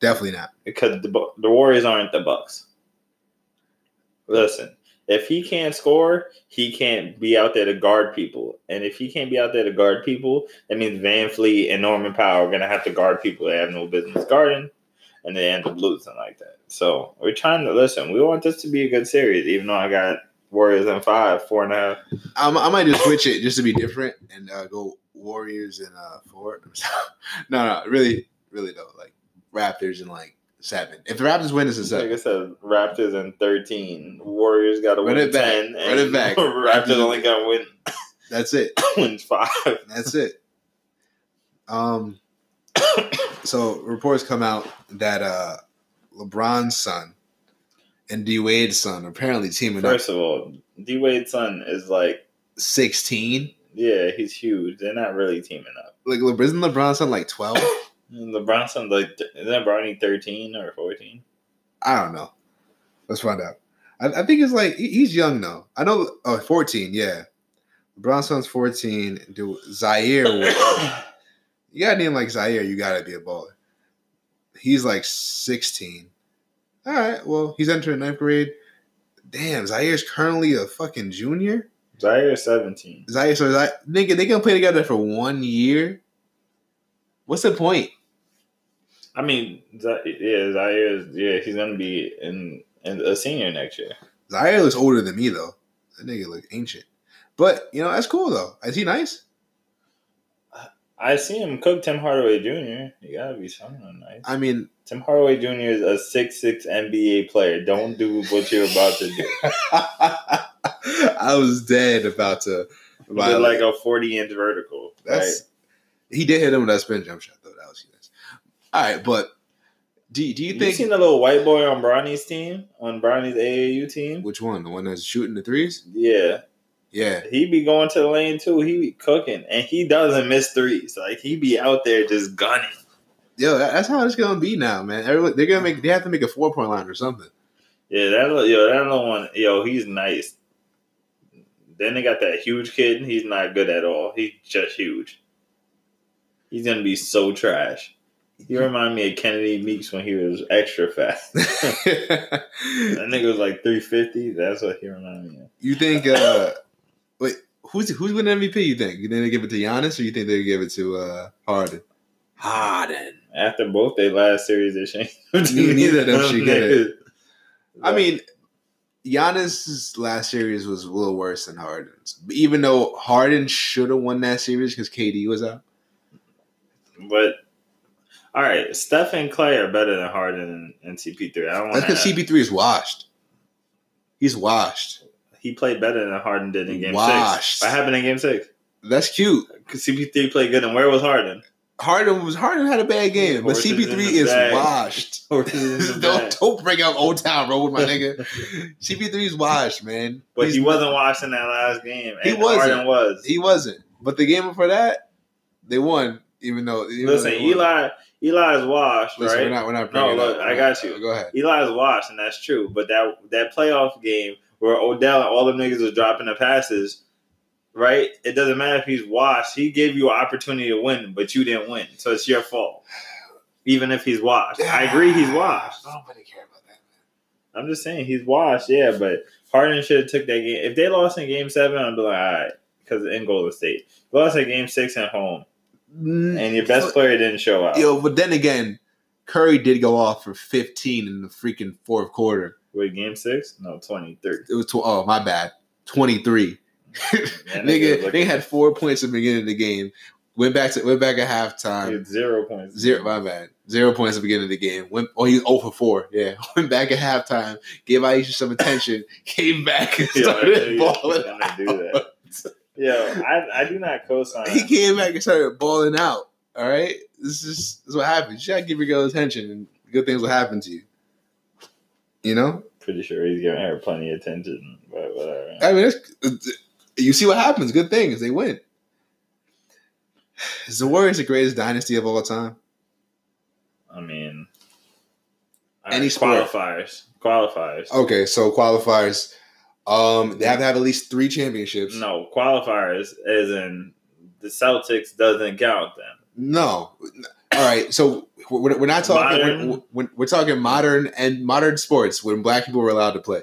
Definitely not. because the the Warriors aren't the Bucks. Listen, if he can't score, he can't be out there to guard people, and if he can't be out there to guard people, that means VanVleet and Norman Powell are going to have to guard people they have no business guarding, and they end up losing like that. So we're trying to listen. We want this to be a good series, even though I got Warriors in five, four and a half. I'm, I might just switch it just to be different and uh, go Warriors and uh, four. no, no, really, really though, like Raptors and like seven. If the Raptors win, it's a Like seven. I said, Raptors in thirteen. Warriors got to win it back. ten. Run it back. Raptors only got to win That's it. win five. That's it. Um. So reports come out that uh LeBron's son and D Wade's son apparently teaming up. First of all, D Wade's son is like, Sixteen. yeah, he's huge. They're not really teaming up. Like isn't LeBron's son like twelve? LeBron's son, like, isn't Bronny thirteen or fourteen? I don't know. Let's find out. I, I think it's like he's young though. I know. Oh, 14, Yeah, son's fourteen. Do Zaire? You got a name like Zaire, you gotta be a baller. He's like sixteen. All right. Well, he's entering ninth grade. Damn, Zaire's currently a fucking junior. Zaire seventeen. Zaire, so Zaire, nigga, they gonna play together for one year. What's the point? I mean, yeah, Zaire is yeah, he's gonna be in, in a senior next year. Zaire looks older than me though. That nigga look ancient. But you know that's cool though. Is he nice? I see him cook Tim Hardaway Jr. You gotta be something nice. I mean, Tim Hardaway Jr. is a six six NBA player. Don't do what you're about to do. I was dead about to. He did like a forty inch vertical. that's he did hit him with that spin jump shot though. That was. All right, but do do you think You, seen the little white boy on Bronny's team on Bronny's AAU team? which one? The one that's shooting the threes? Yeah, Yeah, he be going to the lane too. He be cooking, and he doesn't miss threes. Like he be out there just gunning. yo, that's how it's gonna be now, man. Everyone, they're gonna make they have to make a four point line or something. Yeah, that little- yo, that little one, yo, he's nice. Then they got that huge kid. He's not good at all. He's just huge. He's gonna be so trash. He remind me of Kennedy Meeks when he was extra fast. that nigga was like three fifty. That's what he reminded me of. you think? uh Wait, who's who's winning MVP? You think? You think they give it to Giannis or you think they give it to uh Harden? Harden. After both their last series, they changed. Neither of them should get it. I mean, Giannis's last series was a little worse than Harden's. Even though Harden should have won that series because KD was out. but all right, Steph and Klay are better than Harden and, and CP3. I don't want That's because CP3 is washed. He's washed. he played better than Harden did in Game Washed. Six. What happened in Game Six? That's cute. Because CP3 played good, and where was Harden? Harden was Harden had a bad game, but CP3 is bag. washed. Horses in the don't don't bring up Old Town Road, with my nigga. CP3 is washed, man. But He's he wasn't washed in that last game. He wasn't. Harden was. He wasn't. But the game before that, they won. Even though even though Listen, won. Eli, Eli's washed, Listen, right? we're not. We're not. No, look, up. I got you. Go ahead. Eli's washed, and that's true. But that that playoff game where Odell and all the niggas was dropping the passes, right? It doesn't matter if he's washed. He gave you an opportunity to win, but you didn't win, so it's your fault. Even if he's washed, I agree he's washed. I don't really care about that. I'm just saying he's washed, yeah. But Harden should have took that game. If they lost in Game Seven, I'd be like, all right, because in Golden State, lost in Game Six at home, Mm, and your best player didn't show out. Yo, but then again, Curry did go off for 15 in the freaking fourth quarter. Wait, Game Six? No, twenty three. It was tw- oh my bad, 23. Nigga, they had four points at the beginning of the game. Went back to went back at halftime. Zero points. Zero, my bad. Zero points at the beginning of the game. Went, oh, he's 0 for 4. Yeah. Went back at halftime, gave Ayesha some attention, came back and started yeah, balling do that. Yo, I, I do not co-sign. He came back and started balling out. All right? This is, this is what happens. You gotta give your girl attention and good things will happen to you. You know? Pretty sure he's giving her plenty of attention, but whatever. I mean, it's, you see what happens. Good things. They win. Is the Warriors the greatest dynasty of all time? I mean, Any sport. qualifiers. Qualifiers. Okay, so qualifiers. Um, they have to have at least three championships. No, qualifiers as in the Celtics doesn't count them. No. All right. So we're, we're not talking. We're, we're, talking modern and modern sports when black people were allowed to play.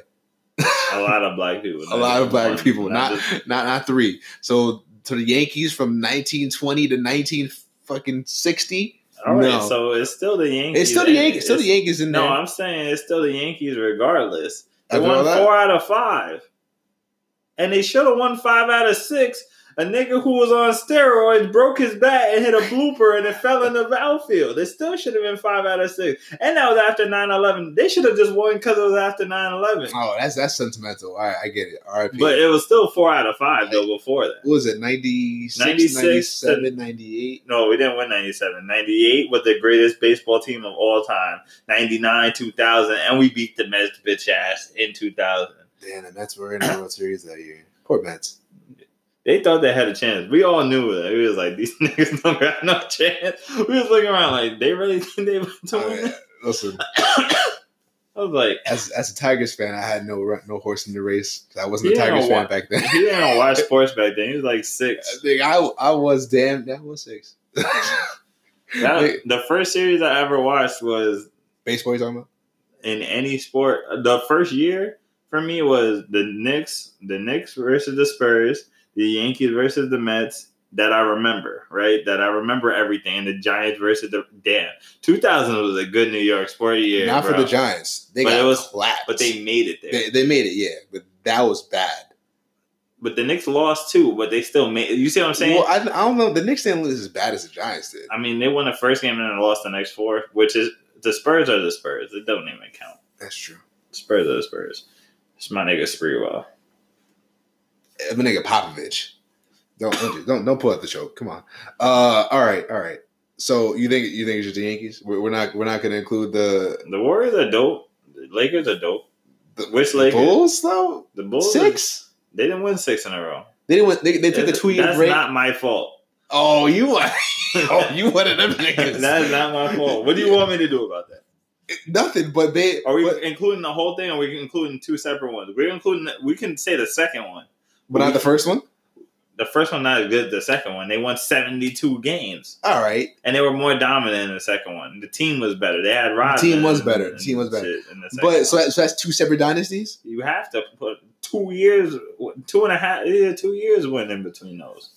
A lot of black people. A lot of black One, people, not just- not not three. So to the Yankees from 1920 to 19 fucking 60. all right. no. So it's still the Yankees. It's still the Yankees. Still the Yankees in there. No, I'm saying it's still the Yankees regardless. They After won four out of five. And they should have won five out of six. A nigga who was on steroids broke his bat and hit a blooper and it fell in the outfield. It still should have been five out of six. And that was after 9 11. They should have just won because it was after 9 11. Oh, that's that's sentimental. All right, I get it. R.I.P. But it was still four out of five, though, before that. what was it 96, 96 97, 98? No, we didn't win 97. 98 was the greatest baseball team of all time. 99, 2000, and we beat the Mets bitch ass in 2000. Damn, the Mets were in the World Series that year. Poor Mets. They thought they had a chance. We all knew that. We was like, these niggas don't got no chance. We was looking around like, they really think they about to win? right, listen, I was like, as as a Tigers fan, I had no no horse in the race. I wasn't a Tigers fan back then. he didn't watch sports back then. He was like I six. think I I was damn that was six. That, the first series I ever watched was Baseball you talking about? in any sport. The first year for me was the Knicks, the Knicks versus the Spurs, the Yankees versus the Mets. That I remember, right? That I remember everything. And the Giants versus the damn. 2000 was a good New York sport year. Not for the Giants. They But got it was- clapped. but they made it there. they they made it, yeah. But that was bad. but the Knicks lost too, but they still made. You see what I'm saying? Well, I, I don't know. The Knicks didn't lose as bad as the Giants did. I mean, they won the first game and then lost the next four, which is the Spurs are the Spurs. It don't even count. That's true. Spurs are the Spurs. It's my nigga Sprewell. I'm a nigga Popovich. Don't don't don't, don't pull out the choke. Come on. Uh, all right, all right. So you think you think it's just the Yankees? We're, we're not we're not going to include the, The Warriors are dope. The Lakers are dope. the Which Lakers? Bulls though. The Bulls Six. They didn't win six in a row. They didn't. Win, they, they took a two year That's break. not my fault. oh, you oh, you one of them niggas. that is not my fault. What do you want me to do about that? Nothing, but they. Are we but, including the whole thing, or are we including two separate ones? We're including. We can say the second one. But not the first one. The first one not as good as the second one. They won seventy two games. All right. and they were more dominant in the second one. The team was better. They had Rodman. team was better. The team was better. shit In the second But so, that, so that's two separate dynasties. you have to put two years, two and a half, yeah, two years win in between those.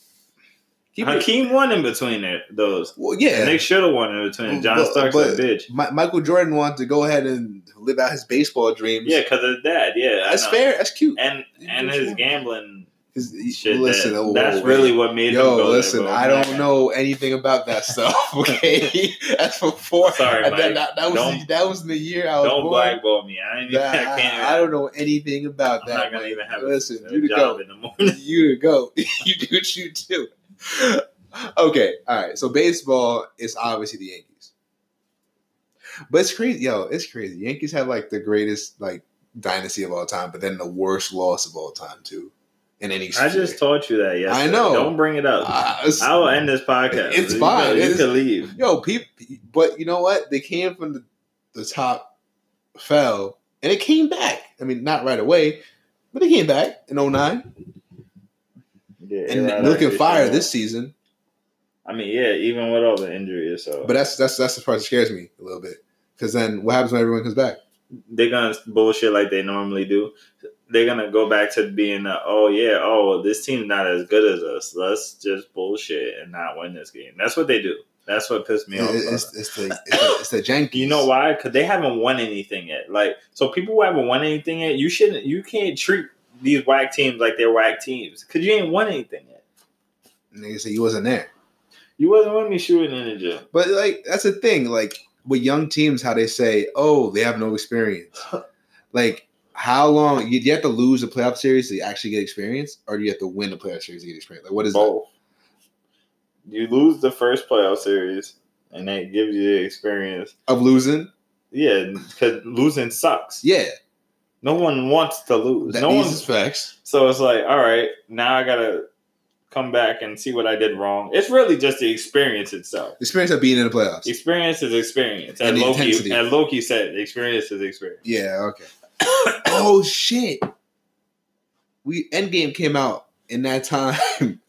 Keep it- Hakeem won in between it, those. well, yeah. And they should have won in between. John But- Starks but- a bitch. Mi- Michael Jordan wanted to go ahead and live out his baseball dreams. Yeah, because of his dad. Yeah, that's fair. That's cute. And and his gambling shit. listen, that, oh, that's really what made Yo, go listen, there. I don't know anything about that stuff. Okay, that's before. Sorry, Mike. that, that was Don't- that was the year I was Don't born. blackball me. I ain't even. I. I, I don't know anything about that. I'm not gonna even have listen. a, you a to go. in the morning. you to go. you do what you do. okay, all right. So baseball is obviously the Yankees, but it's crazy, yo. It's crazy. Yankees have like the greatest like dynasty of all time, but then the worst loss of all time too. In any, I just taught you that. Yes, I know. Don't bring it up. Uh, I will end this podcast. It's You fine. can- You It's- can leave. Yo, people, but you know what? They came from the, the top, fell, and it came back. I mean, not right away, but they came back in 09 Yeah, and yeah, looking fire this season. I mean, yeah, even with all the injuries, so But that's that's that's the part that scares me a little bit. Because then what happens when everyone comes back? they're gonna bullshit like they normally do. They're gonna go back to being, uh, oh yeah, oh this team's not as good as us. Let's just bullshit and not win this game. That's what they do. That's what pissed me off. It's, it. it's the it's the, it's the Yankees. You know why? Because they haven't won anything yet. Like, so people who haven't won anything yet, you shouldn't, you can't treat these whack teams like they're whack teams because you ain't won anything yet. Nigga said you wasn't there. You wasn't with me shooting in the gym. But like that's the thing, like with young teams, how they say, "Oh, they have no experience." like, how long you, you have to lose a playoff series to actually get experience, or do you have to win a playoff series to get experience? Like, what is Both. You lose the first playoff series, and that gives you the experience. of losing? Yeah, because losing sucks. Yeah, No one wants to lose. that no these one. is facts. So it's like, all right, now I gotta come back and see what I did wrong. It's really just the experience itself. The Experience of being in the playoffs. Experience is experience. And the Loki, intensity. as Loki said, experience is experience. Yeah, okay. Oh shit! We Endgame came out in that time,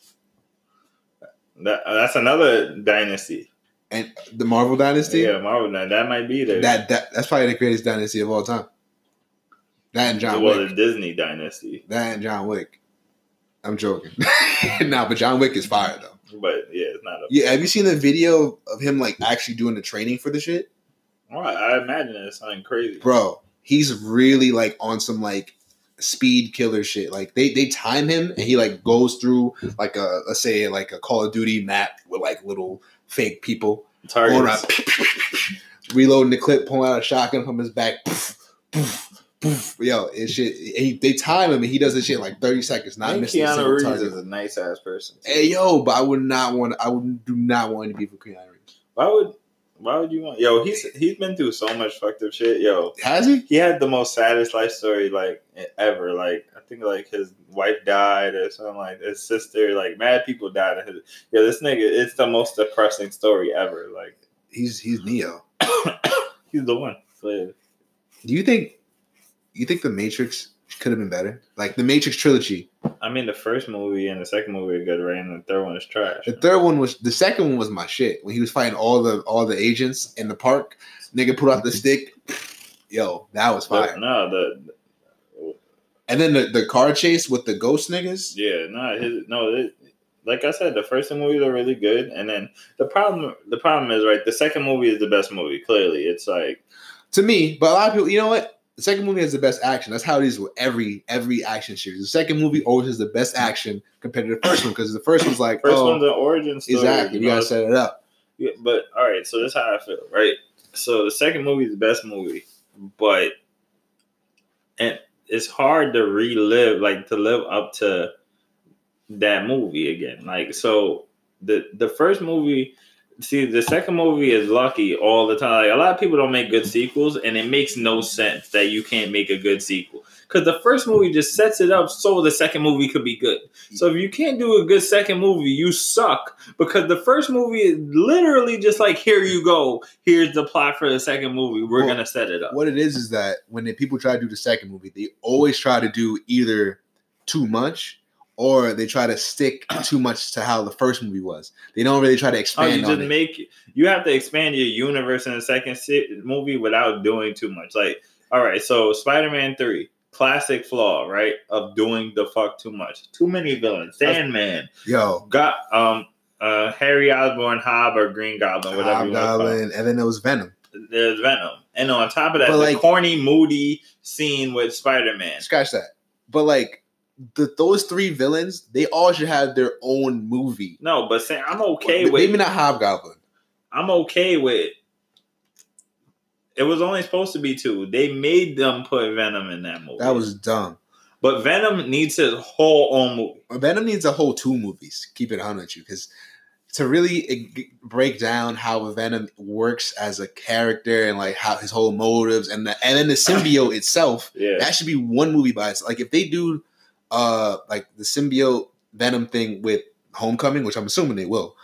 That, uh, that's another dynasty. and the Marvel Dynasty. Yeah, Marvel. That, that might be there. That that that's probably the greatest dynasty of all time. That and John well, Wick. the Disney dynasty. That and John Wick. I'm joking. nah, but John Wick is fire though. But yeah, it's not a. Yeah, have you seen the video of him like actually doing the training for the shit? Well, I imagine it's something crazy. Bro, he's really like on some like speed killer shit. Like they they time him and he like goes through like a let's say like a Call of Duty map with like little fake people Targets. reloading the clip, pulling out a shotgun from his back. Poof, poof, poof. Yo, it's shit. He, they time him and he does this shit in like 30 seconds, not missing a Keanu single Reeves target. is a nice ass person. Hey yo, but I would not want. I would do not want to be for Keanu Reeves. Why would why would you want yo, he's he's been through so much fucked up shit. Yo. Has he? He had the most saddest life story like ever. Like I think like his wife died or something like his sister, like mad people died his yeah, this nigga it's the most depressing story ever. Like He's he's Neo. he's the one. But Do you think? You think the Matrix could have been better? Like the Matrix trilogy. I mean the first movie and the second movie are good, right? And the third one is trash. The third one was the second one was my shit when he was fighting all the all the agents in the park. Nigga put out the stick. Yo, that was fire. no, the And then the, the car chase with the ghost niggas. Yeah, no, his no. It, like I said, the first two movies are really good, and then the problem the problem is right. The second movie is the best movie. Clearly, it's like To me, but a lot of people, you know what? The second movie has the best action. That's how it is with every every action series. The second movie always has the best action compared to the first one because the first one's like, first oh, one's an origin story. exactly. you You know, gotta set it up. Yeah, but all right, so that's how I feel, right? So the second movie is the best movie, but and it's hard to relive, like to live up to that movie again. Like so, the the first movie, see, the second movie is lucky all the time. Like, a lot of people don't make good sequels, and it makes no sense that you can't make a good sequel because the first movie just sets it up so the second movie could be good. So if you can't do a good second movie, you suck because the first movie is literally just like here you go, here's the plot for the second movie. We're Well, gonna set it up. What it is is that when the people try to do the second movie, they always try to do either too much or they try to stick too much to how the first movie was. They don't really try to expand. Oh, you on just it. make you have to expand your universe in the second movie without doing too much. Like, all right, so Spider-Man three, classic flaw, right, of doing the fuck too much, too many villains. Sandman Yo, got um uh Harry Osborn, Hob or Green Goblin, whatever you want to call. it. Hobgoblin, and then there was Venom. There's Venom, and on top of that, But, the like- corny, moody scene with Spider-Man. Scratch that. But like the those three villains, they all should have their own movie. No, but say, I'm okay Maybe with. Maybe not Hobgoblin. I'm okay with. It was only supposed to be two. They made them put Venom in that movie. That was dumb. But Venom needs his whole own movie. Venom needs a whole two movies. Keep it honest with you, because to really eh, break down how Venom works as a character and like how his whole motives and the, and then the symbiote itself, Yeah. that should be one movie by itself. Like if they do, uh, like the symbiote Venom thing with Homecoming, which I'm assuming they will,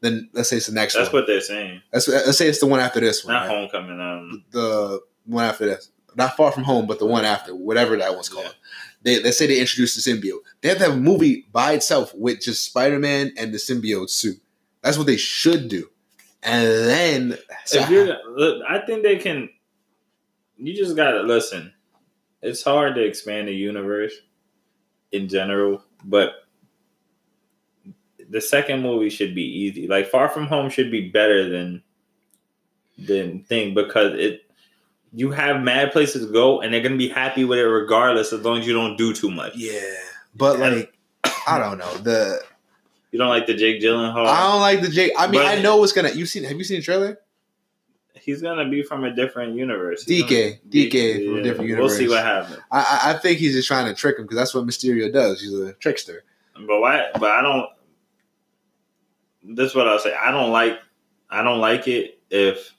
then let's say it's the next That's one. what they're saying. let's, let's say it's the one after this one. Not right? Homecoming. Um, the one after this. Not far from home, but the one after, whatever that one's called. Yeah. They let's say they introduce the symbiote. They have to have a movie by itself with just Spider Man and the symbiote suit. That's what they should do. And then if you're, look, I think they can. You just gotta listen. It's hard to expand the universe in general, but the second movie should be easy. Like Far From Home should be better than than thing because it you have mad places to go, and they're gonna be happy with it regardless, as long as you don't do too much. Yeah, but And- like I don't know the You don't like the Jake Gyllenhaal? I don't like the Jake. I mean, But- I know what's gonna. You seen? Have you seen the trailer? He's gonna be from a different universe. He's DK, gonna- DK from a different universe. We'll see what happens. I, I I think he's just trying to trick him because that's what Mysterio does. He's a trickster. But why? But I don't. This is what I'll say. I don't like. I don't like it if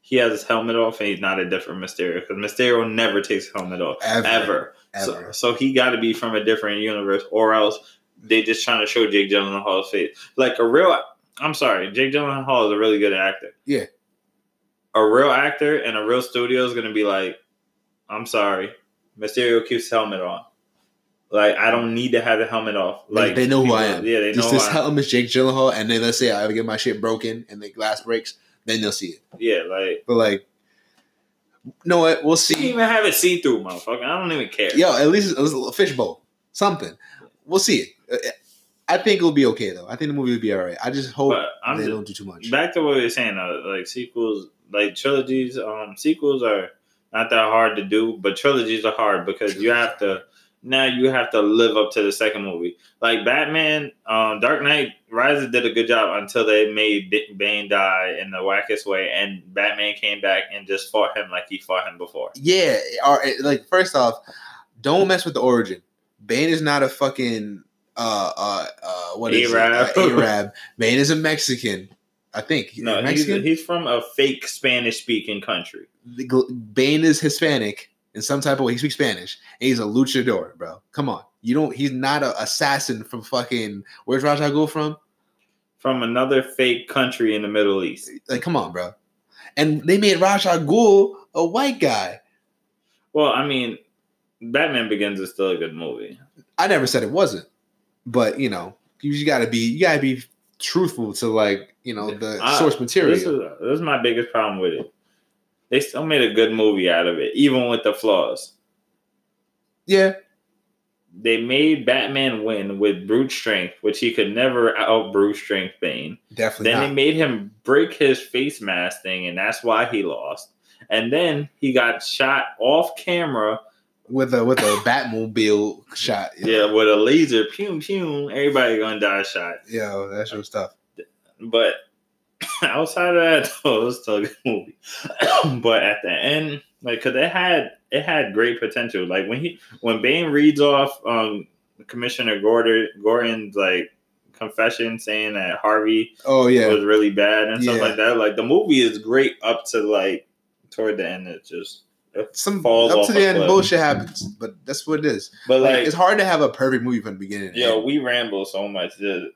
he has his helmet off and he's not a different Mysterio because Mysterio never takes his helmet off Ever, ever. ever. So, so he got to be from a different universe, or else they just trying to show Jake Gyllenhaal's face. Like a real. I'm sorry, Jake Gyllenhaal is a really good actor. Yeah. A real actor and a real studio is going to be like, I'm sorry, Mysterio keeps helmet on. Like I don't need to have the helmet off. Like Like they know who I am. Yeah, they know this I am. helmet is Jake Gyllenhaal, and then let's say I ever get my shit broken and the glass breaks, then they'll see it. Yeah, like But like, no, know what? We'll see. can even have it see through, motherfucker. I don't even care. Yo, at least it was a fishbowl, something. We'll see. Uh, I think it'll be okay though. I think the movie will be all right. I just hope they just, don't do too much. back to what we were saying. Uh, like sequels, like trilogies. Um, sequels are not that hard to do, but trilogies are hard because you have to. Now you have to live up to the second movie. Like Batman, um, Dark Knight Rises did a good job until they made B- Bane die in the wackest way, and Batman came back and just fought him like he fought him before. Yeah, or like first off, don't mess with the origin. Bane is not a fucking uh uh uh what is Arab. it? Uh, Arab. Bane is a Mexican. I think No, he's, he's from a fake Spanish speaking country. Bane is Hispanic in some type of way. He speaks Spanish. And he's a luchador, bro. Come on, you don't. He's not an assassin from fucking. Where's Ghul from? From another fake country in the Middle East. Like, come on, bro. And they made Ghul a white guy. Well, I mean, Batman Begins is still a good movie. I never said it wasn't, but you know, you just gotta be. You gotta be truthful to like you know the I- source material. This is this is my biggest problem with it. They still made a good movie out of it, even with the flaws. yeah, They made Batman win with brute strength, which he could never out brute strength Bane. definitely Then not. they made him break his face mask thing, and that's why he lost. And then he got shot off camera, with a with a Batmobile shot. yeah, with a laser, pew pew. Everybody gonna die shot. yeah, that's your stuff. But outside of that, though, it was still a good movie. but at the end, like, cause it had it had great potential. Like when he when Bane reads off um Commissioner Gordon Gordon's like confession saying that Harvey Oh yeah, was really bad and stuff Yeah. like that. Like the movie is great up to like toward the end. It just some falls up to the end bullshit happens, but that's what it is. but Like, like, it's hard to have a perfect movie from the beginning. yo, we ramble so much. The,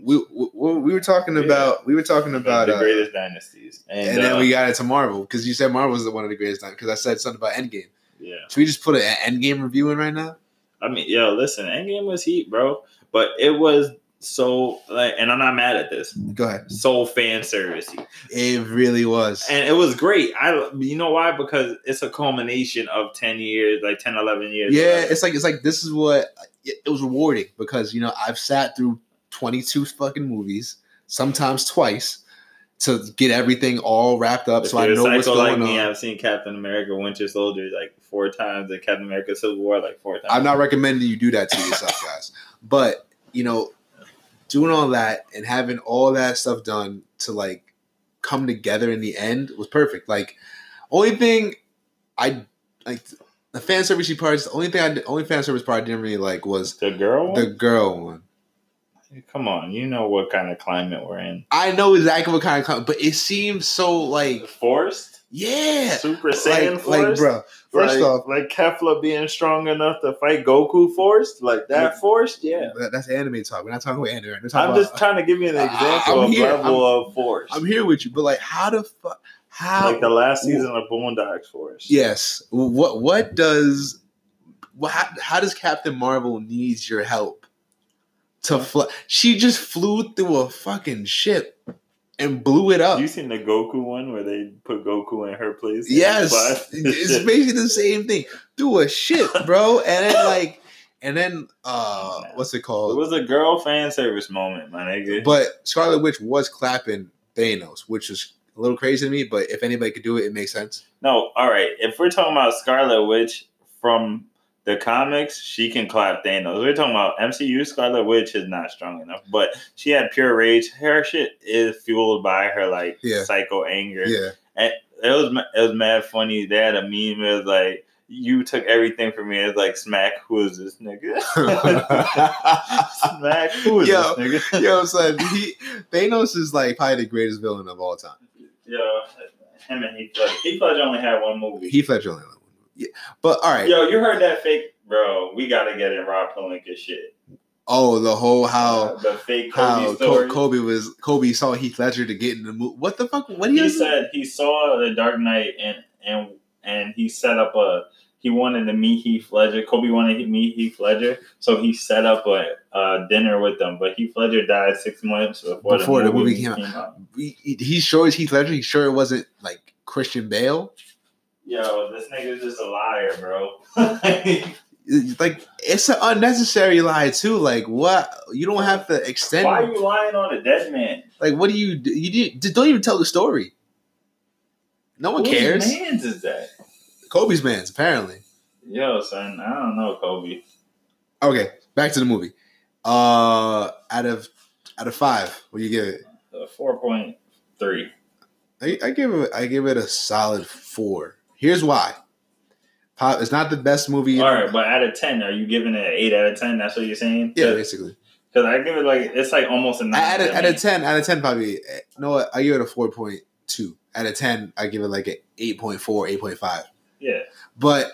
we, we we were talking Yeah. about we were talking about the uh, greatest dynasties, and, and then uh, we got into Marvel because you said Marvel was one of the greatest because I said something about Endgame. yeah. Should we just put an Endgame review in right now? I mean, yo, listen, Endgame was heat, bro. But it was so like, and I'm not mad at this. Go ahead. So fan servicey, It really was. and it was great. I, you know why? Because it's a culmination of ten years, like 10, 11 years. yeah, whatever. it's like it's like this is what it, was rewarding because you know I've sat through twenty two fucking movies, sometimes twice, to get everything all wrapped up, If so I know what's psycho like going me, on. I've seen Captain America: Winter Soldier like four times, and Captain America: Civil War like four times. I'm not recommending you do that to yourself, guys. But you know, doing all that and having all that stuff done to like come together in the end was perfect. Like, only thing I like the fan service parts. The only thing I did- only fan service part I didn't really like was the girl. the girl one. Come on, you know what kind of climate we're in. I know exactly what kind of, climate, but it seems so like Forced, yeah, Super Saiyan like, like bro. First like, off, like Kefla being strong enough to fight Goku Force, like that Force. yeah. that's anime talk. We're not talking about anime. Talking I'm about, just trying to give you an example I'm of here. level of force. I'm here with you, but like, how the fuck? How like the last season of Boondocks Force. Yes. What what does what how, how does Captain Marvel needs your help to fly? She just flew through a fucking ship and blew it up. You seen the Goku one where they put Goku in her place? yes, it's basically the same thing. Do a ship, bro, and then like, and then uh, what's it called? It was a girl fan service moment, my nigga. But Scarlet Witch was clapping Thanos, which is a little crazy to me. But if anybody could do it, it makes sense. No, all right. If we're talking about Scarlet Witch from the comics, she can clap Thanos. We're talking about MCU. Scarlet Witch is not strong enough, but she had pure rage. Her shit is fueled by her like Yeah. psycho anger. Yeah, And it was it was mad funny. They had a meme. It was like you took everything from me. It's like smack. Who is this nigga? smack. Who is Yo, this nigga? Yo, son, he Thanos is like probably the greatest villain of all time. Yo, him and Heath Ledger. Heath Ledger only had one movie. Heath Ledger only had one. Yeah, but all right. Yo, you heard that fake, bro? We gotta get in Rob Pelinka shit. Oh, the whole how uh, the fake Kobe how story. Kobe, was Kobe saw Heath Ledger to get in the movie. What the fuck? What do you? he said he saw the Dark Knight and and and he set up a. He wanted to meet Heath Ledger. Kobe wanted to meet Heath Ledger, so he set up a, a dinner with them. But Heath Ledger died six months before, Before the, the movie movie came out. he, he- sure it's Heath Ledger. He sure it wasn't like Christian Bale. Yo, this nigga's just a liar, bro. Like it's an unnecessary lie too. Like what? You don't have to extend. Why are you lying on a dead man? Like what do you do? You didn't- don't even tell the story. No one Whose cares. man's is that? Kobe's man's apparently. Yo, son, I don't know, Kobe. Okay, back to the movie. Uh, out of out of five, what do you give it? Uh, Four point three. I, I give it. I give it a solid four. Here's why. Pop, it's not the best movie. All right, but out of ten, are you giving it an eight out of ten? That's what you're saying? Yeah, basically. Because I give it like it's like almost a nine. Out of, out of ten, out of ten, probably. No, what? I give it a four point two. Out of ten, I give it like an 8.4, 8.5. Yeah, But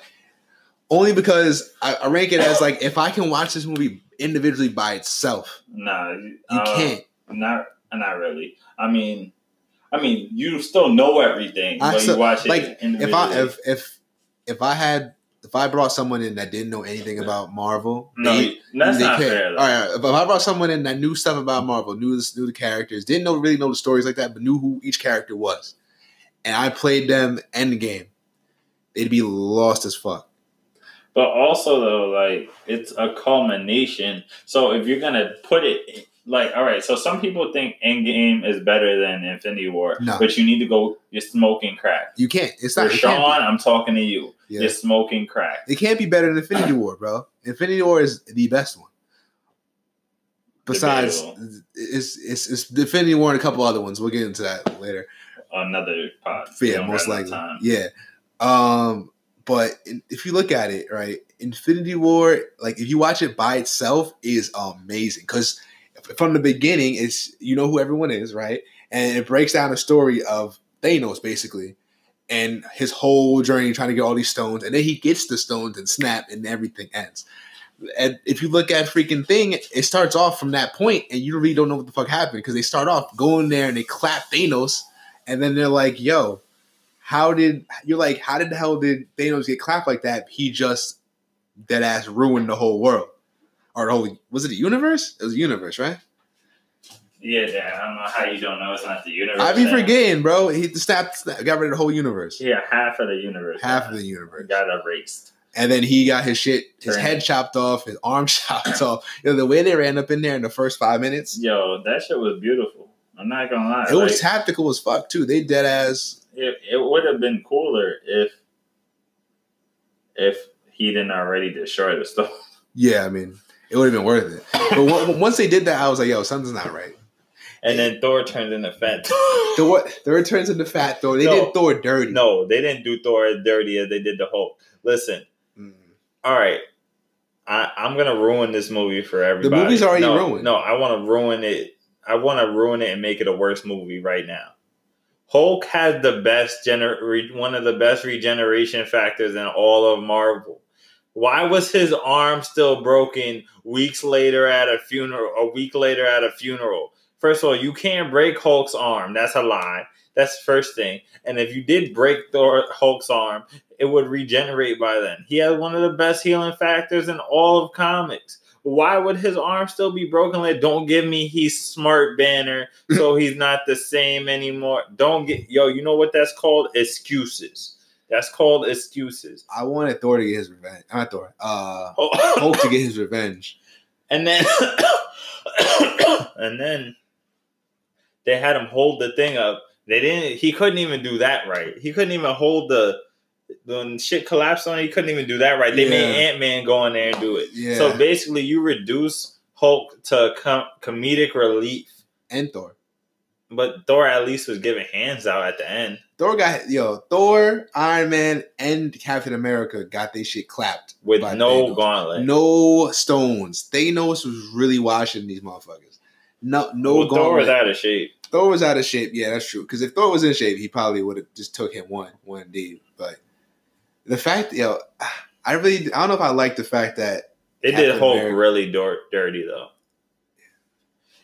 only because I, I rank it as like if I can watch this movie individually by itself, nah, you uh, can't. Not, not really. I mean, I mean, you still know everything, I but still- you watch it like, If. I if if if I had if I brought someone in that didn't know anything about Marvel, no, they- that's they not fair. Though. All right, if I brought someone in that knew stuff about Marvel, knew the, knew the characters, didn't know really know the stories like that, but knew who each character was, and I played them Endgame, they'd be lost as fuck. But also though, like it's a culmination. So if you're gonna put it like, all right, so some people think Endgame is better than Infinity War, No. but you need to go. You're smoking crack. You can't. It's not. It Rashawn, I'm talking to you. Yeah. You're smoking crack. it can't be better than Infinity War, bro. Infinity War is the best one. Besides, it's, it's it's Infinity War and a couple other ones. We'll get into that later. Another pod. Yeah, most likely. Yeah. Um, but if you look at it, right, Infinity War, like if you watch it by itself, is amazing because from the beginning, it's you know who everyone is, right, and it breaks down the story of Thanos basically, and his whole journey trying to get all these stones, and then he gets the stones and snap, and everything ends. And if you look at freaking thing, it starts off from that point, and you really don't know what the fuck happened because they start off going there and they clap Thanos, and then they're like, "Yo, how did you're like how did the hell did Thanos get clapped like that? He just dead ass ruined the whole world, or the whole was it a universe? It was a universe, right? Yeah, yeah, I don't know how you don't know it's not the universe. I be man. forgetting, bro. He snapped, got rid of the whole universe, Yeah, half of the universe. half man. of the universe, got erased. and then he got his shit, his Right. head chopped off, his arm chopped off. You know the way they ran up in there in the first five minutes, Yo, that shit was beautiful. I'm not gonna lie. it was tactical as fuck too. They dead ass. it, it would have been cooler if if he didn't already destroy the stuff. Yeah, I mean, it would have been worth it. But on- once they did that, I was like, yo, something's not right. And then Thor turns into Fat. The what? The returns into Fat Thor. They No. did Thor dirty. no, they didn't do Thor as dirty as they did the Hulk. Listen, Mm. all right. I, I'm gonna ruin this movie for everybody. The movie's already no, ruined. No, I want to ruin it. I want to ruin it and make it a worse movie right now. Hulk has the best gener- one of the best regeneration factors in all of Marvel. Why was his arm still broken weeks later at a funeral? A week later at a funeral. First of all, you can't break Hulk's arm. That's a lie. That's the first thing. And if you did break Thor, Hulk's arm, it would regenerate by then. He has one of the best healing factors in all of comics. Why would his arm still be broken? Like, don't give me he's smart banner, so he's not the same anymore. Don't get yo. You know what that's called? Excuses. That's called excuses. I wanted Thor to get his revenge. Not Thor. Uh, Oh. Hulk to get his revenge. And then, and then they had him hold the thing up. They didn't. He couldn't even do that right. He couldn't even hold the when shit collapsed on. him, He couldn't even do that right. They Yeah. made Ant Man go in there and do it. Yeah. So basically, you reduce Hulk to com- comedic relief, and Thor. but Thor at least was giving hands out at the end Thor got yo. Thor, Iron Man, and Captain America got their shit clapped. with no Thanos. gauntlet. No stones. Thanos was really washing these motherfuckers. No, no well, Thor was out of shape. Thor was out of shape. Yeah, that's true. Because if Thor was in shape, he probably would have just took him one, one D. But the fact, yo, I really, I don't know if I like the fact that They did Captain Hulk America. really dirty though.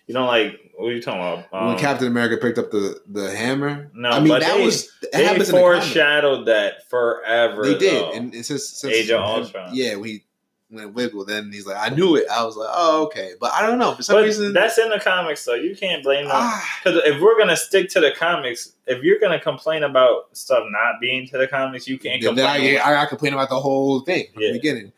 You don't like what are you talking about? when Um, Captain America picked up the the hammer, No, I mean but that they- was it they in the foreshadowed that forever. They did, though. and it's just since Age of Ultron. Yeah, we went wiggle. Then he's like, I knew it. I was like, oh okay, but I don't know for some but reason. that's in the comics, though. You can't blame them. ah, Because if we're gonna stick to the comics, if you're gonna complain about stuff not being to the comics, you can't complain. I, I got complain about the whole thing from Yeah. the beginning.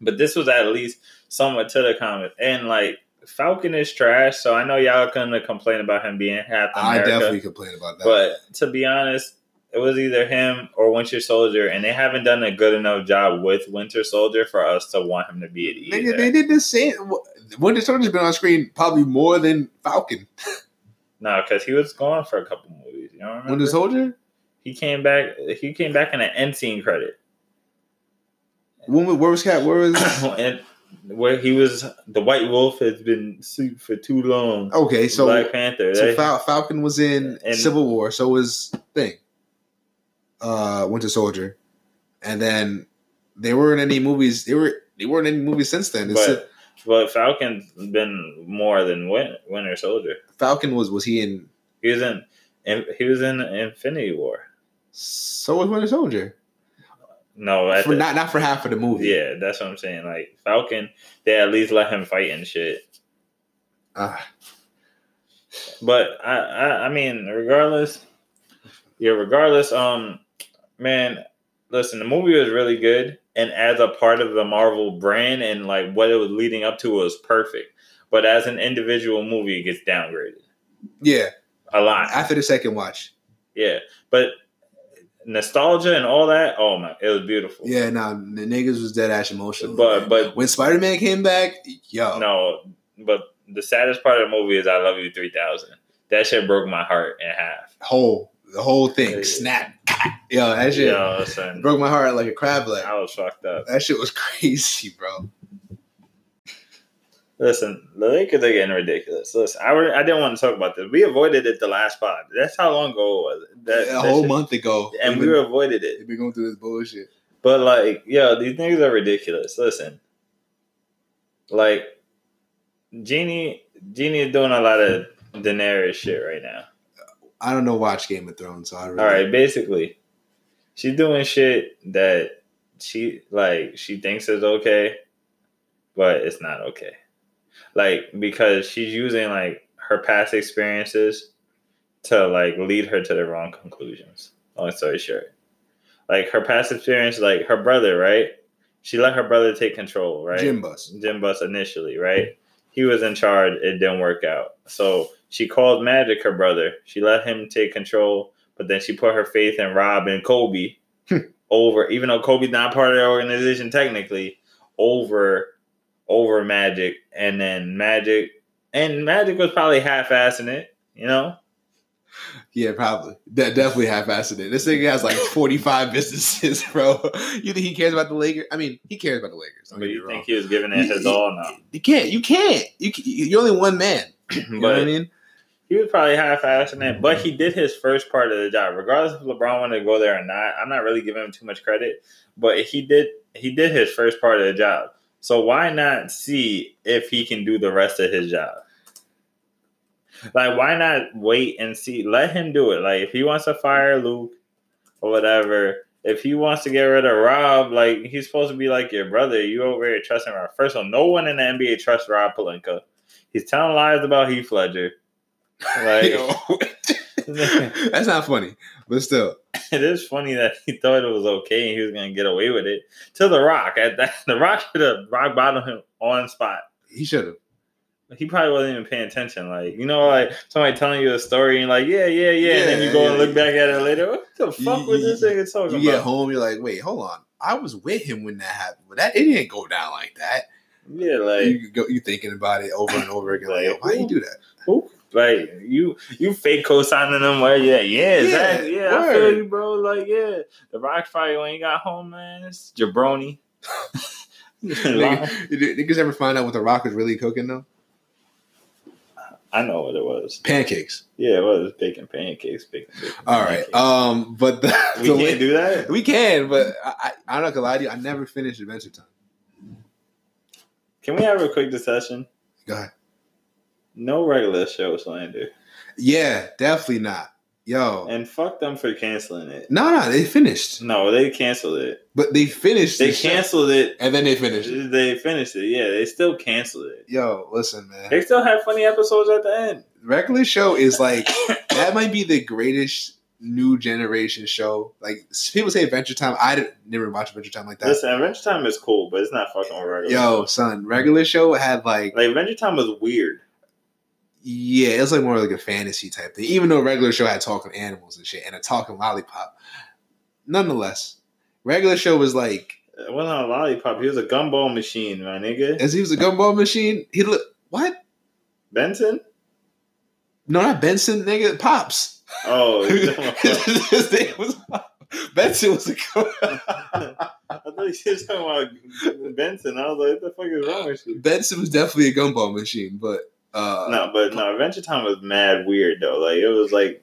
but this was at least somewhat to the comics. And like Falcon is trash, so I know y'all gonna complain about him being half I America. definitely complain about that. But to be honest, it was either him or Winter Soldier, and they haven't done a good enough job with Winter Soldier for us to want him to be it either. Nigga, they did the same. Winter Soldier's been on screen probably more than Falcon. No, because he was gone for a couple movies. You know, remember? Winter Soldier? he came back. He came back in an end scene credit, When, where was Cat? Where was? and where he was the White Wolf has been sued for too long. Okay, so Black Panther. so Fal- Falcon was in And- Civil War. So was thing. Uh, Winter Soldier, and then they weren't any movies. They were they weren't any movies since then. But but Falcon's been more than Win- Winter Soldier. Falcon was was he in? He was in. in he was in Infinity War. So was Winter Soldier. No, For the- not not for half of the movie. Yeah, that's what I'm saying. Like Falcon, they at least let him fight and shit. Ah, But I, I, I mean, regardless, yeah, regardless, um, man, listen, the movie was really good, and as a part of the Marvel brand and like what it was leading up to was perfect. But as an individual movie, it gets downgraded yeah. a lot. After the second watch. Yeah, but nostalgia and all that, oh my, it was beautiful. Yeah, nah, the niggas was dead ass emotional. But but when Spider Man came back, yo, No, but the saddest part of the movie is I Love You 3000. That shit broke my heart in half. whole the whole thing snap. Yo, that shit Yo, broke my heart like a crab leg. I was fucked up. That shit was crazy, bro. Listen, the Lakers are getting ridiculous. Listen, I, re- I didn't want to talk about this. We avoided it the last pod. That's how long ago it was. That, a that whole shit- month ago, And they've we avoided it. We've been going through this bullshit. But, like, yo, these niggas are ridiculous. Listen, like, Jeanie, Jeanie is doing a lot of Daenerys shit right now. I don't know. Watch Game of Thrones, so I really. All right, basically, she's doing shit that she like she thinks is okay, but it's not okay. Like because she's using like her past experiences to like lead her to the wrong conclusions. Long story short, like her past experience, like her brother, right? She let her brother take control, right? Jim Buss. Jim Buss initially, right? He was in charge. It didn't work out. So she called Magic her brother. She let him take control, but then she put her faith in Rob and Kobe hmm. over, even though Kobe's not part of the organization technically, over over Magic. And then Magic and Magic was probably half assing it, you know? Yeah, probably. De- definitely half-assed it. This nigga has like forty-five businesses, bro. You think he cares about the Lakers? I mean, he cares about the Lakers. Don't But you think he was giving it his all now. You can't. You can't. You c- you're only one man. You know what I mean? he was probably half assing it, but he did his first part of the job. Regardless if LeBron wanted to go there or not, I'm not really giving him too much credit. But he did he did his first part of the job. So why not see if he can do the rest of his job? Like why not wait and see? Let him do it. Like if he wants to fire Luke or whatever, if he wants to get rid of Rob, like he's supposed to be like your brother. You over here trusting Rob. First of all, no one in the NBA trusts Rob Pelinka. He's telling lies about Heath Ledger. Like. That's not funny, but still. it is funny that he thought it was okay and he was gonna get away with it. To the Rock at that, the Rock should have rock bottom him on spot. He should have. he probably wasn't even paying attention. Like, you know, like somebody telling you a story and like, yeah, yeah, yeah, and then you go Yeah, and yeah. look back at it later. What the fuck You- was you- this nigga talking You get about? home, you're like, wait, hold on. I was with him when that happened, but that it didn't go down like that. Yeah, like you go, you thinking about it over and over again. Like, Like, why you do that? who? Like you, you fake co-signing them where you at? yeah, yeah, exactly. Yeah, I feel you, bro. Like, yeah, the rock fight when you got home, man. It's jabroni. Nigga, niggas ever find out what the Rock was really cooking though? I know what it was. Pancakes. Yeah, it was bacon pancakes. Bacon, bacon All right. pancakes. Um, but the, we the can't do that. We can, but I, I, I'm not gonna lie to you. I never finished Adventure Time. Can we have a quick discussion? Go ahead. No regular show slander, Yeah, definitely not. Yo, and fuck them for canceling it. no, no, they finished, No, they canceled it. but they finished. They the show. canceled it. and then they finished. it. They finished it. Yeah, they still canceled it. Yo, listen, man. They still have funny episodes at the end. Regular show is like that. Might be the greatest new generation show. Like people say Adventure Time. I didn't, never watch Adventure Time like that. Listen, Adventure Time is cool, but it's not fucking regular. Yo, son, regular show had like like Adventure Time was weird. Yeah, it was like more like a fantasy type thing. Even though regular show had talking animals and shit and a talking lollipop. Nonetheless, regular show was like It wasn't a lollipop. He was a gumball machine, my nigga. as he was a gumball machine. He look what? Benson. No, not Benson, nigga. Pops. Oh, His name was Benson was a I thought you were talking about Benson. I was like, what the fuck is wrong with you? Benson was definitely a gumball machine, but uh, No, but no, Adventure Time was mad weird though. Like it was like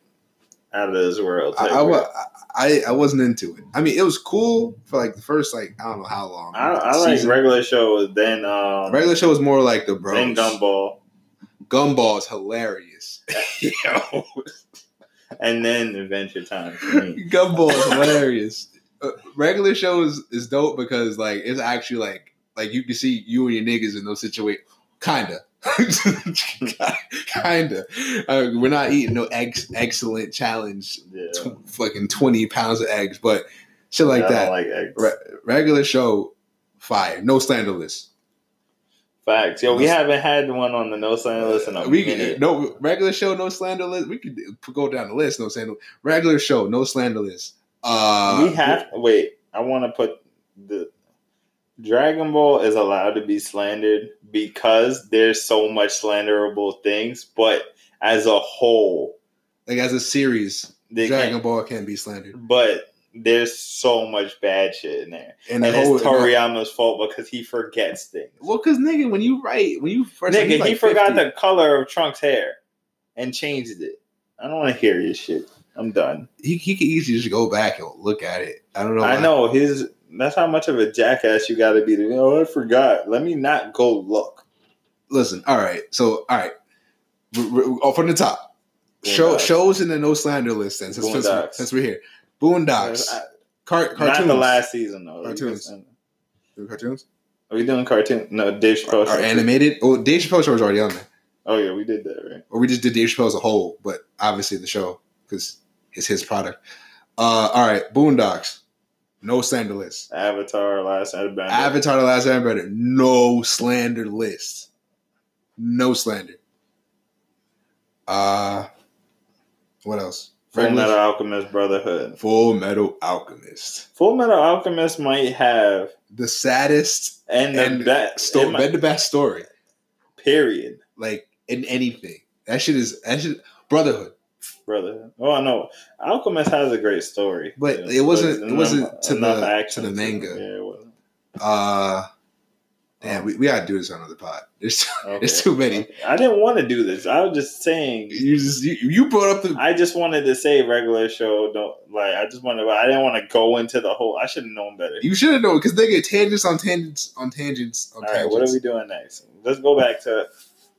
out of this world. I, I, I I wasn't into it. I mean, it was cool for like the first like I don't know how long. I, I like regular shows. Then um, regular show was more like the bros. then Gumball, Gumball is hilarious. Yo, and then Adventure Time. Gumball is hilarious. Uh, regular show is, is dope because like it's actually like like you can see you and your niggas in those situations. Kinda. Kinda. Uh, we're not eating no ex- excellent challenge, Yeah, tw- fucking 20 pounds of eggs, but shit like I that. don't like eggs. Re- regular show, fire. No slanderless. Facts. Yo, we haven't had one on the no sign list in a we minute. no regular show, no slanderless. We could go down the list. No slander. Regular show, no slanderless. Uh, we have wait. I want to put the Dragon Ball is allowed to be slandered because there's so much slanderable things, but as a whole, like as a series. Dragon can't. Ball can't be slandered. But there's so much bad shit in there, And, and the whole it's Toriyama's fault because he forgets things. Well, because nigga, when you write, when you first, Nigga, like he forgot the color of Trunks' hair and changed it. I don't want to hear your shit. I'm done. He he could easily just go back and look at it. I don't know. I why. know his. That's how much of a jackass you got to be. To, oh, I forgot. Let me not go look. Listen, all right. So, all right. R- r- oh, from the top, show shows in the no slander list. Then since, since, since we're here, Boondocks, Uh, Car- Not the last season though. Cartoons. cartoons Are we doing cartoon? No, Dave Chappelle. are show. animated. Oh, Dave Chappelle show was already on there, Oh yeah, we did that right. or we just did Dave Chappelle as a whole, but obviously the show because it's his product. Uh, all right, Boondocks, no slander list. Avatar, Last Airbender. Avatar: The Last Airbender, no slander list. No slander. Uh what else? Full Metal Alchemist Brotherhood. Full Metal Alchemist. Full Metal Alchemist might have The saddest and the and best story, the best story. period. Like in anything. That shit is that shit Brotherhood. Brotherhood. Oh no, Alchemist has a great story, But too. it wasn't- But it wasn't to the- action to the manga. Yeah, it wasn't. Uh damn, we, we gotta do this on another pod. There's Okay. there's too many. I didn't want to do this. I was just saying. You just you, you brought up the I just wanted to say regular show. Don't like. I just wanted. I didn't want to go into the whole. I should have known better. you should have known because they get tangents on tangents on tangents on All right, tangents. what are we doing next? Let's go back to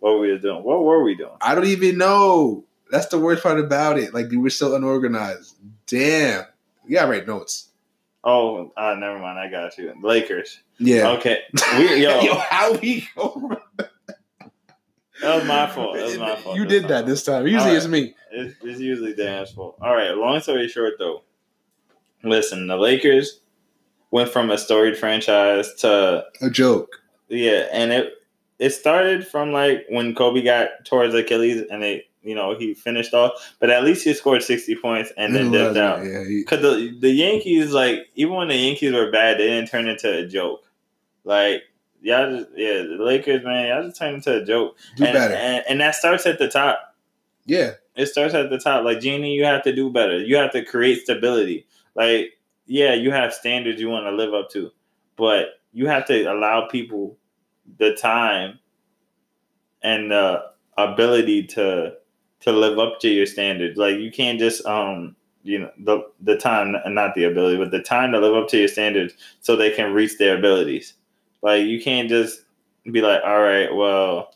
what we were doing. What were we doing? I don't even know. That's the worst part about it. Like we were so unorganized. Damn. We gotta write notes. Oh, uh, never mind. I got you. Lakers. Yeah. Okay. We, yo, Yo, how we go? that was my fault. That was my fault. You did that fault. this time. Usually All it's me. It's, it's usually Dan's fault. All right. Long story short, though, listen, the Lakers went from a storied franchise to A joke. yeah, and it it started from like when Kobe got towards Achilles and they, you know, he finished off. But at least he scored sixty points and then dipped out. Yeah, he, the the Yankees, like even when the Yankees were bad, they didn't turn into a joke. Like y'all, just, yeah, the Lakers, man, y'all just turned into a joke. do and, better. and and that starts at the top. yeah, It starts at the top. Like Jeanie, you have to do better. You have to create stability. Like yeah, you have standards you want to live up to, but you have to allow people the time and the ability to to live up to your standards. Like you can't just um you know the the time not the ability, but the time to live up to your standards so they can reach their abilities. Like you can't just be like, all right, well,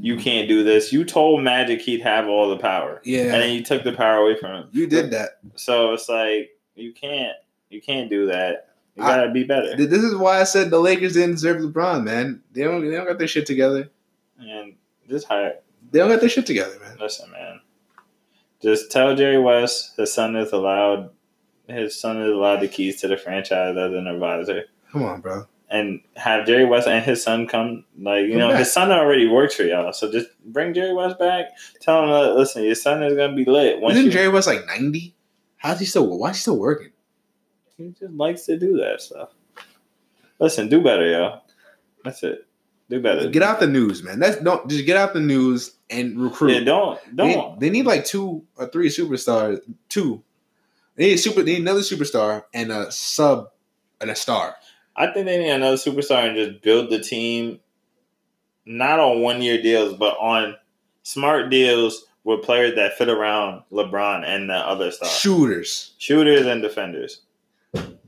you can't do this. You told Magic he'd have all the power, yeah. and then you took the power away from him. you did that. So it's like you can't you can't do that. You I- gotta be better. This is why I said the Lakers didn't deserve LeBron, man. They don't. They don't got their shit together. And just hire. They don't got their shit together, man. Listen, man. Just tell Jerry West his son is allowed. His son is allowed the keys to the franchise as an advisor, Come on, bro. and have Jerry West and his son come. Like you Come know, back. his son already works for y'all, so just bring Jerry West back. Tell him, uh, listen, your son is gonna be lit. Once Isn't you, Jerry West like ninety? How's he still? Why is he still working? he just likes to do that stuff. Listen, do better, yo. That's it. Do better. Get out the news, man. That's don't just get out the news and recruit. Yeah, don't They, don't. they need like two or three superstars. Two. They need super. They need another superstar and a sub and a star. I think they need another superstar and just build the team, not on one year deals, but on smart deals with players that fit around LeBron and the other stars, Shooters. shooters and defenders.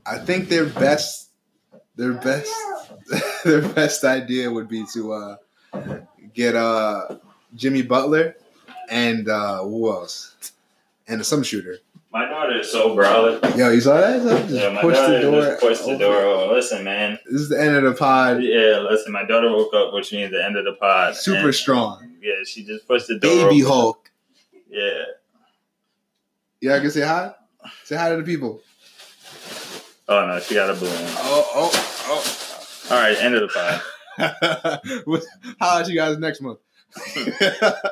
I think their best, their best, their best idea would be to uh, get uh, Jimmy Butler and uh, who else? And some shooter. My daughter is so brolic. Yo, you saw that? Just Yeah, my push the daughter door. just pushed the door. open. Listen, man. This is the end of the pod. Yeah, listen. My daughter woke up, which means the end of the pod. Super strong. Yeah, she just pushed the door. Baby open. Hulk. Yeah. Yeah, I can say hi. Say hi to the people. Oh no, she got a balloon. Oh, oh, oh, All right, end of the pod. How about you guys next month?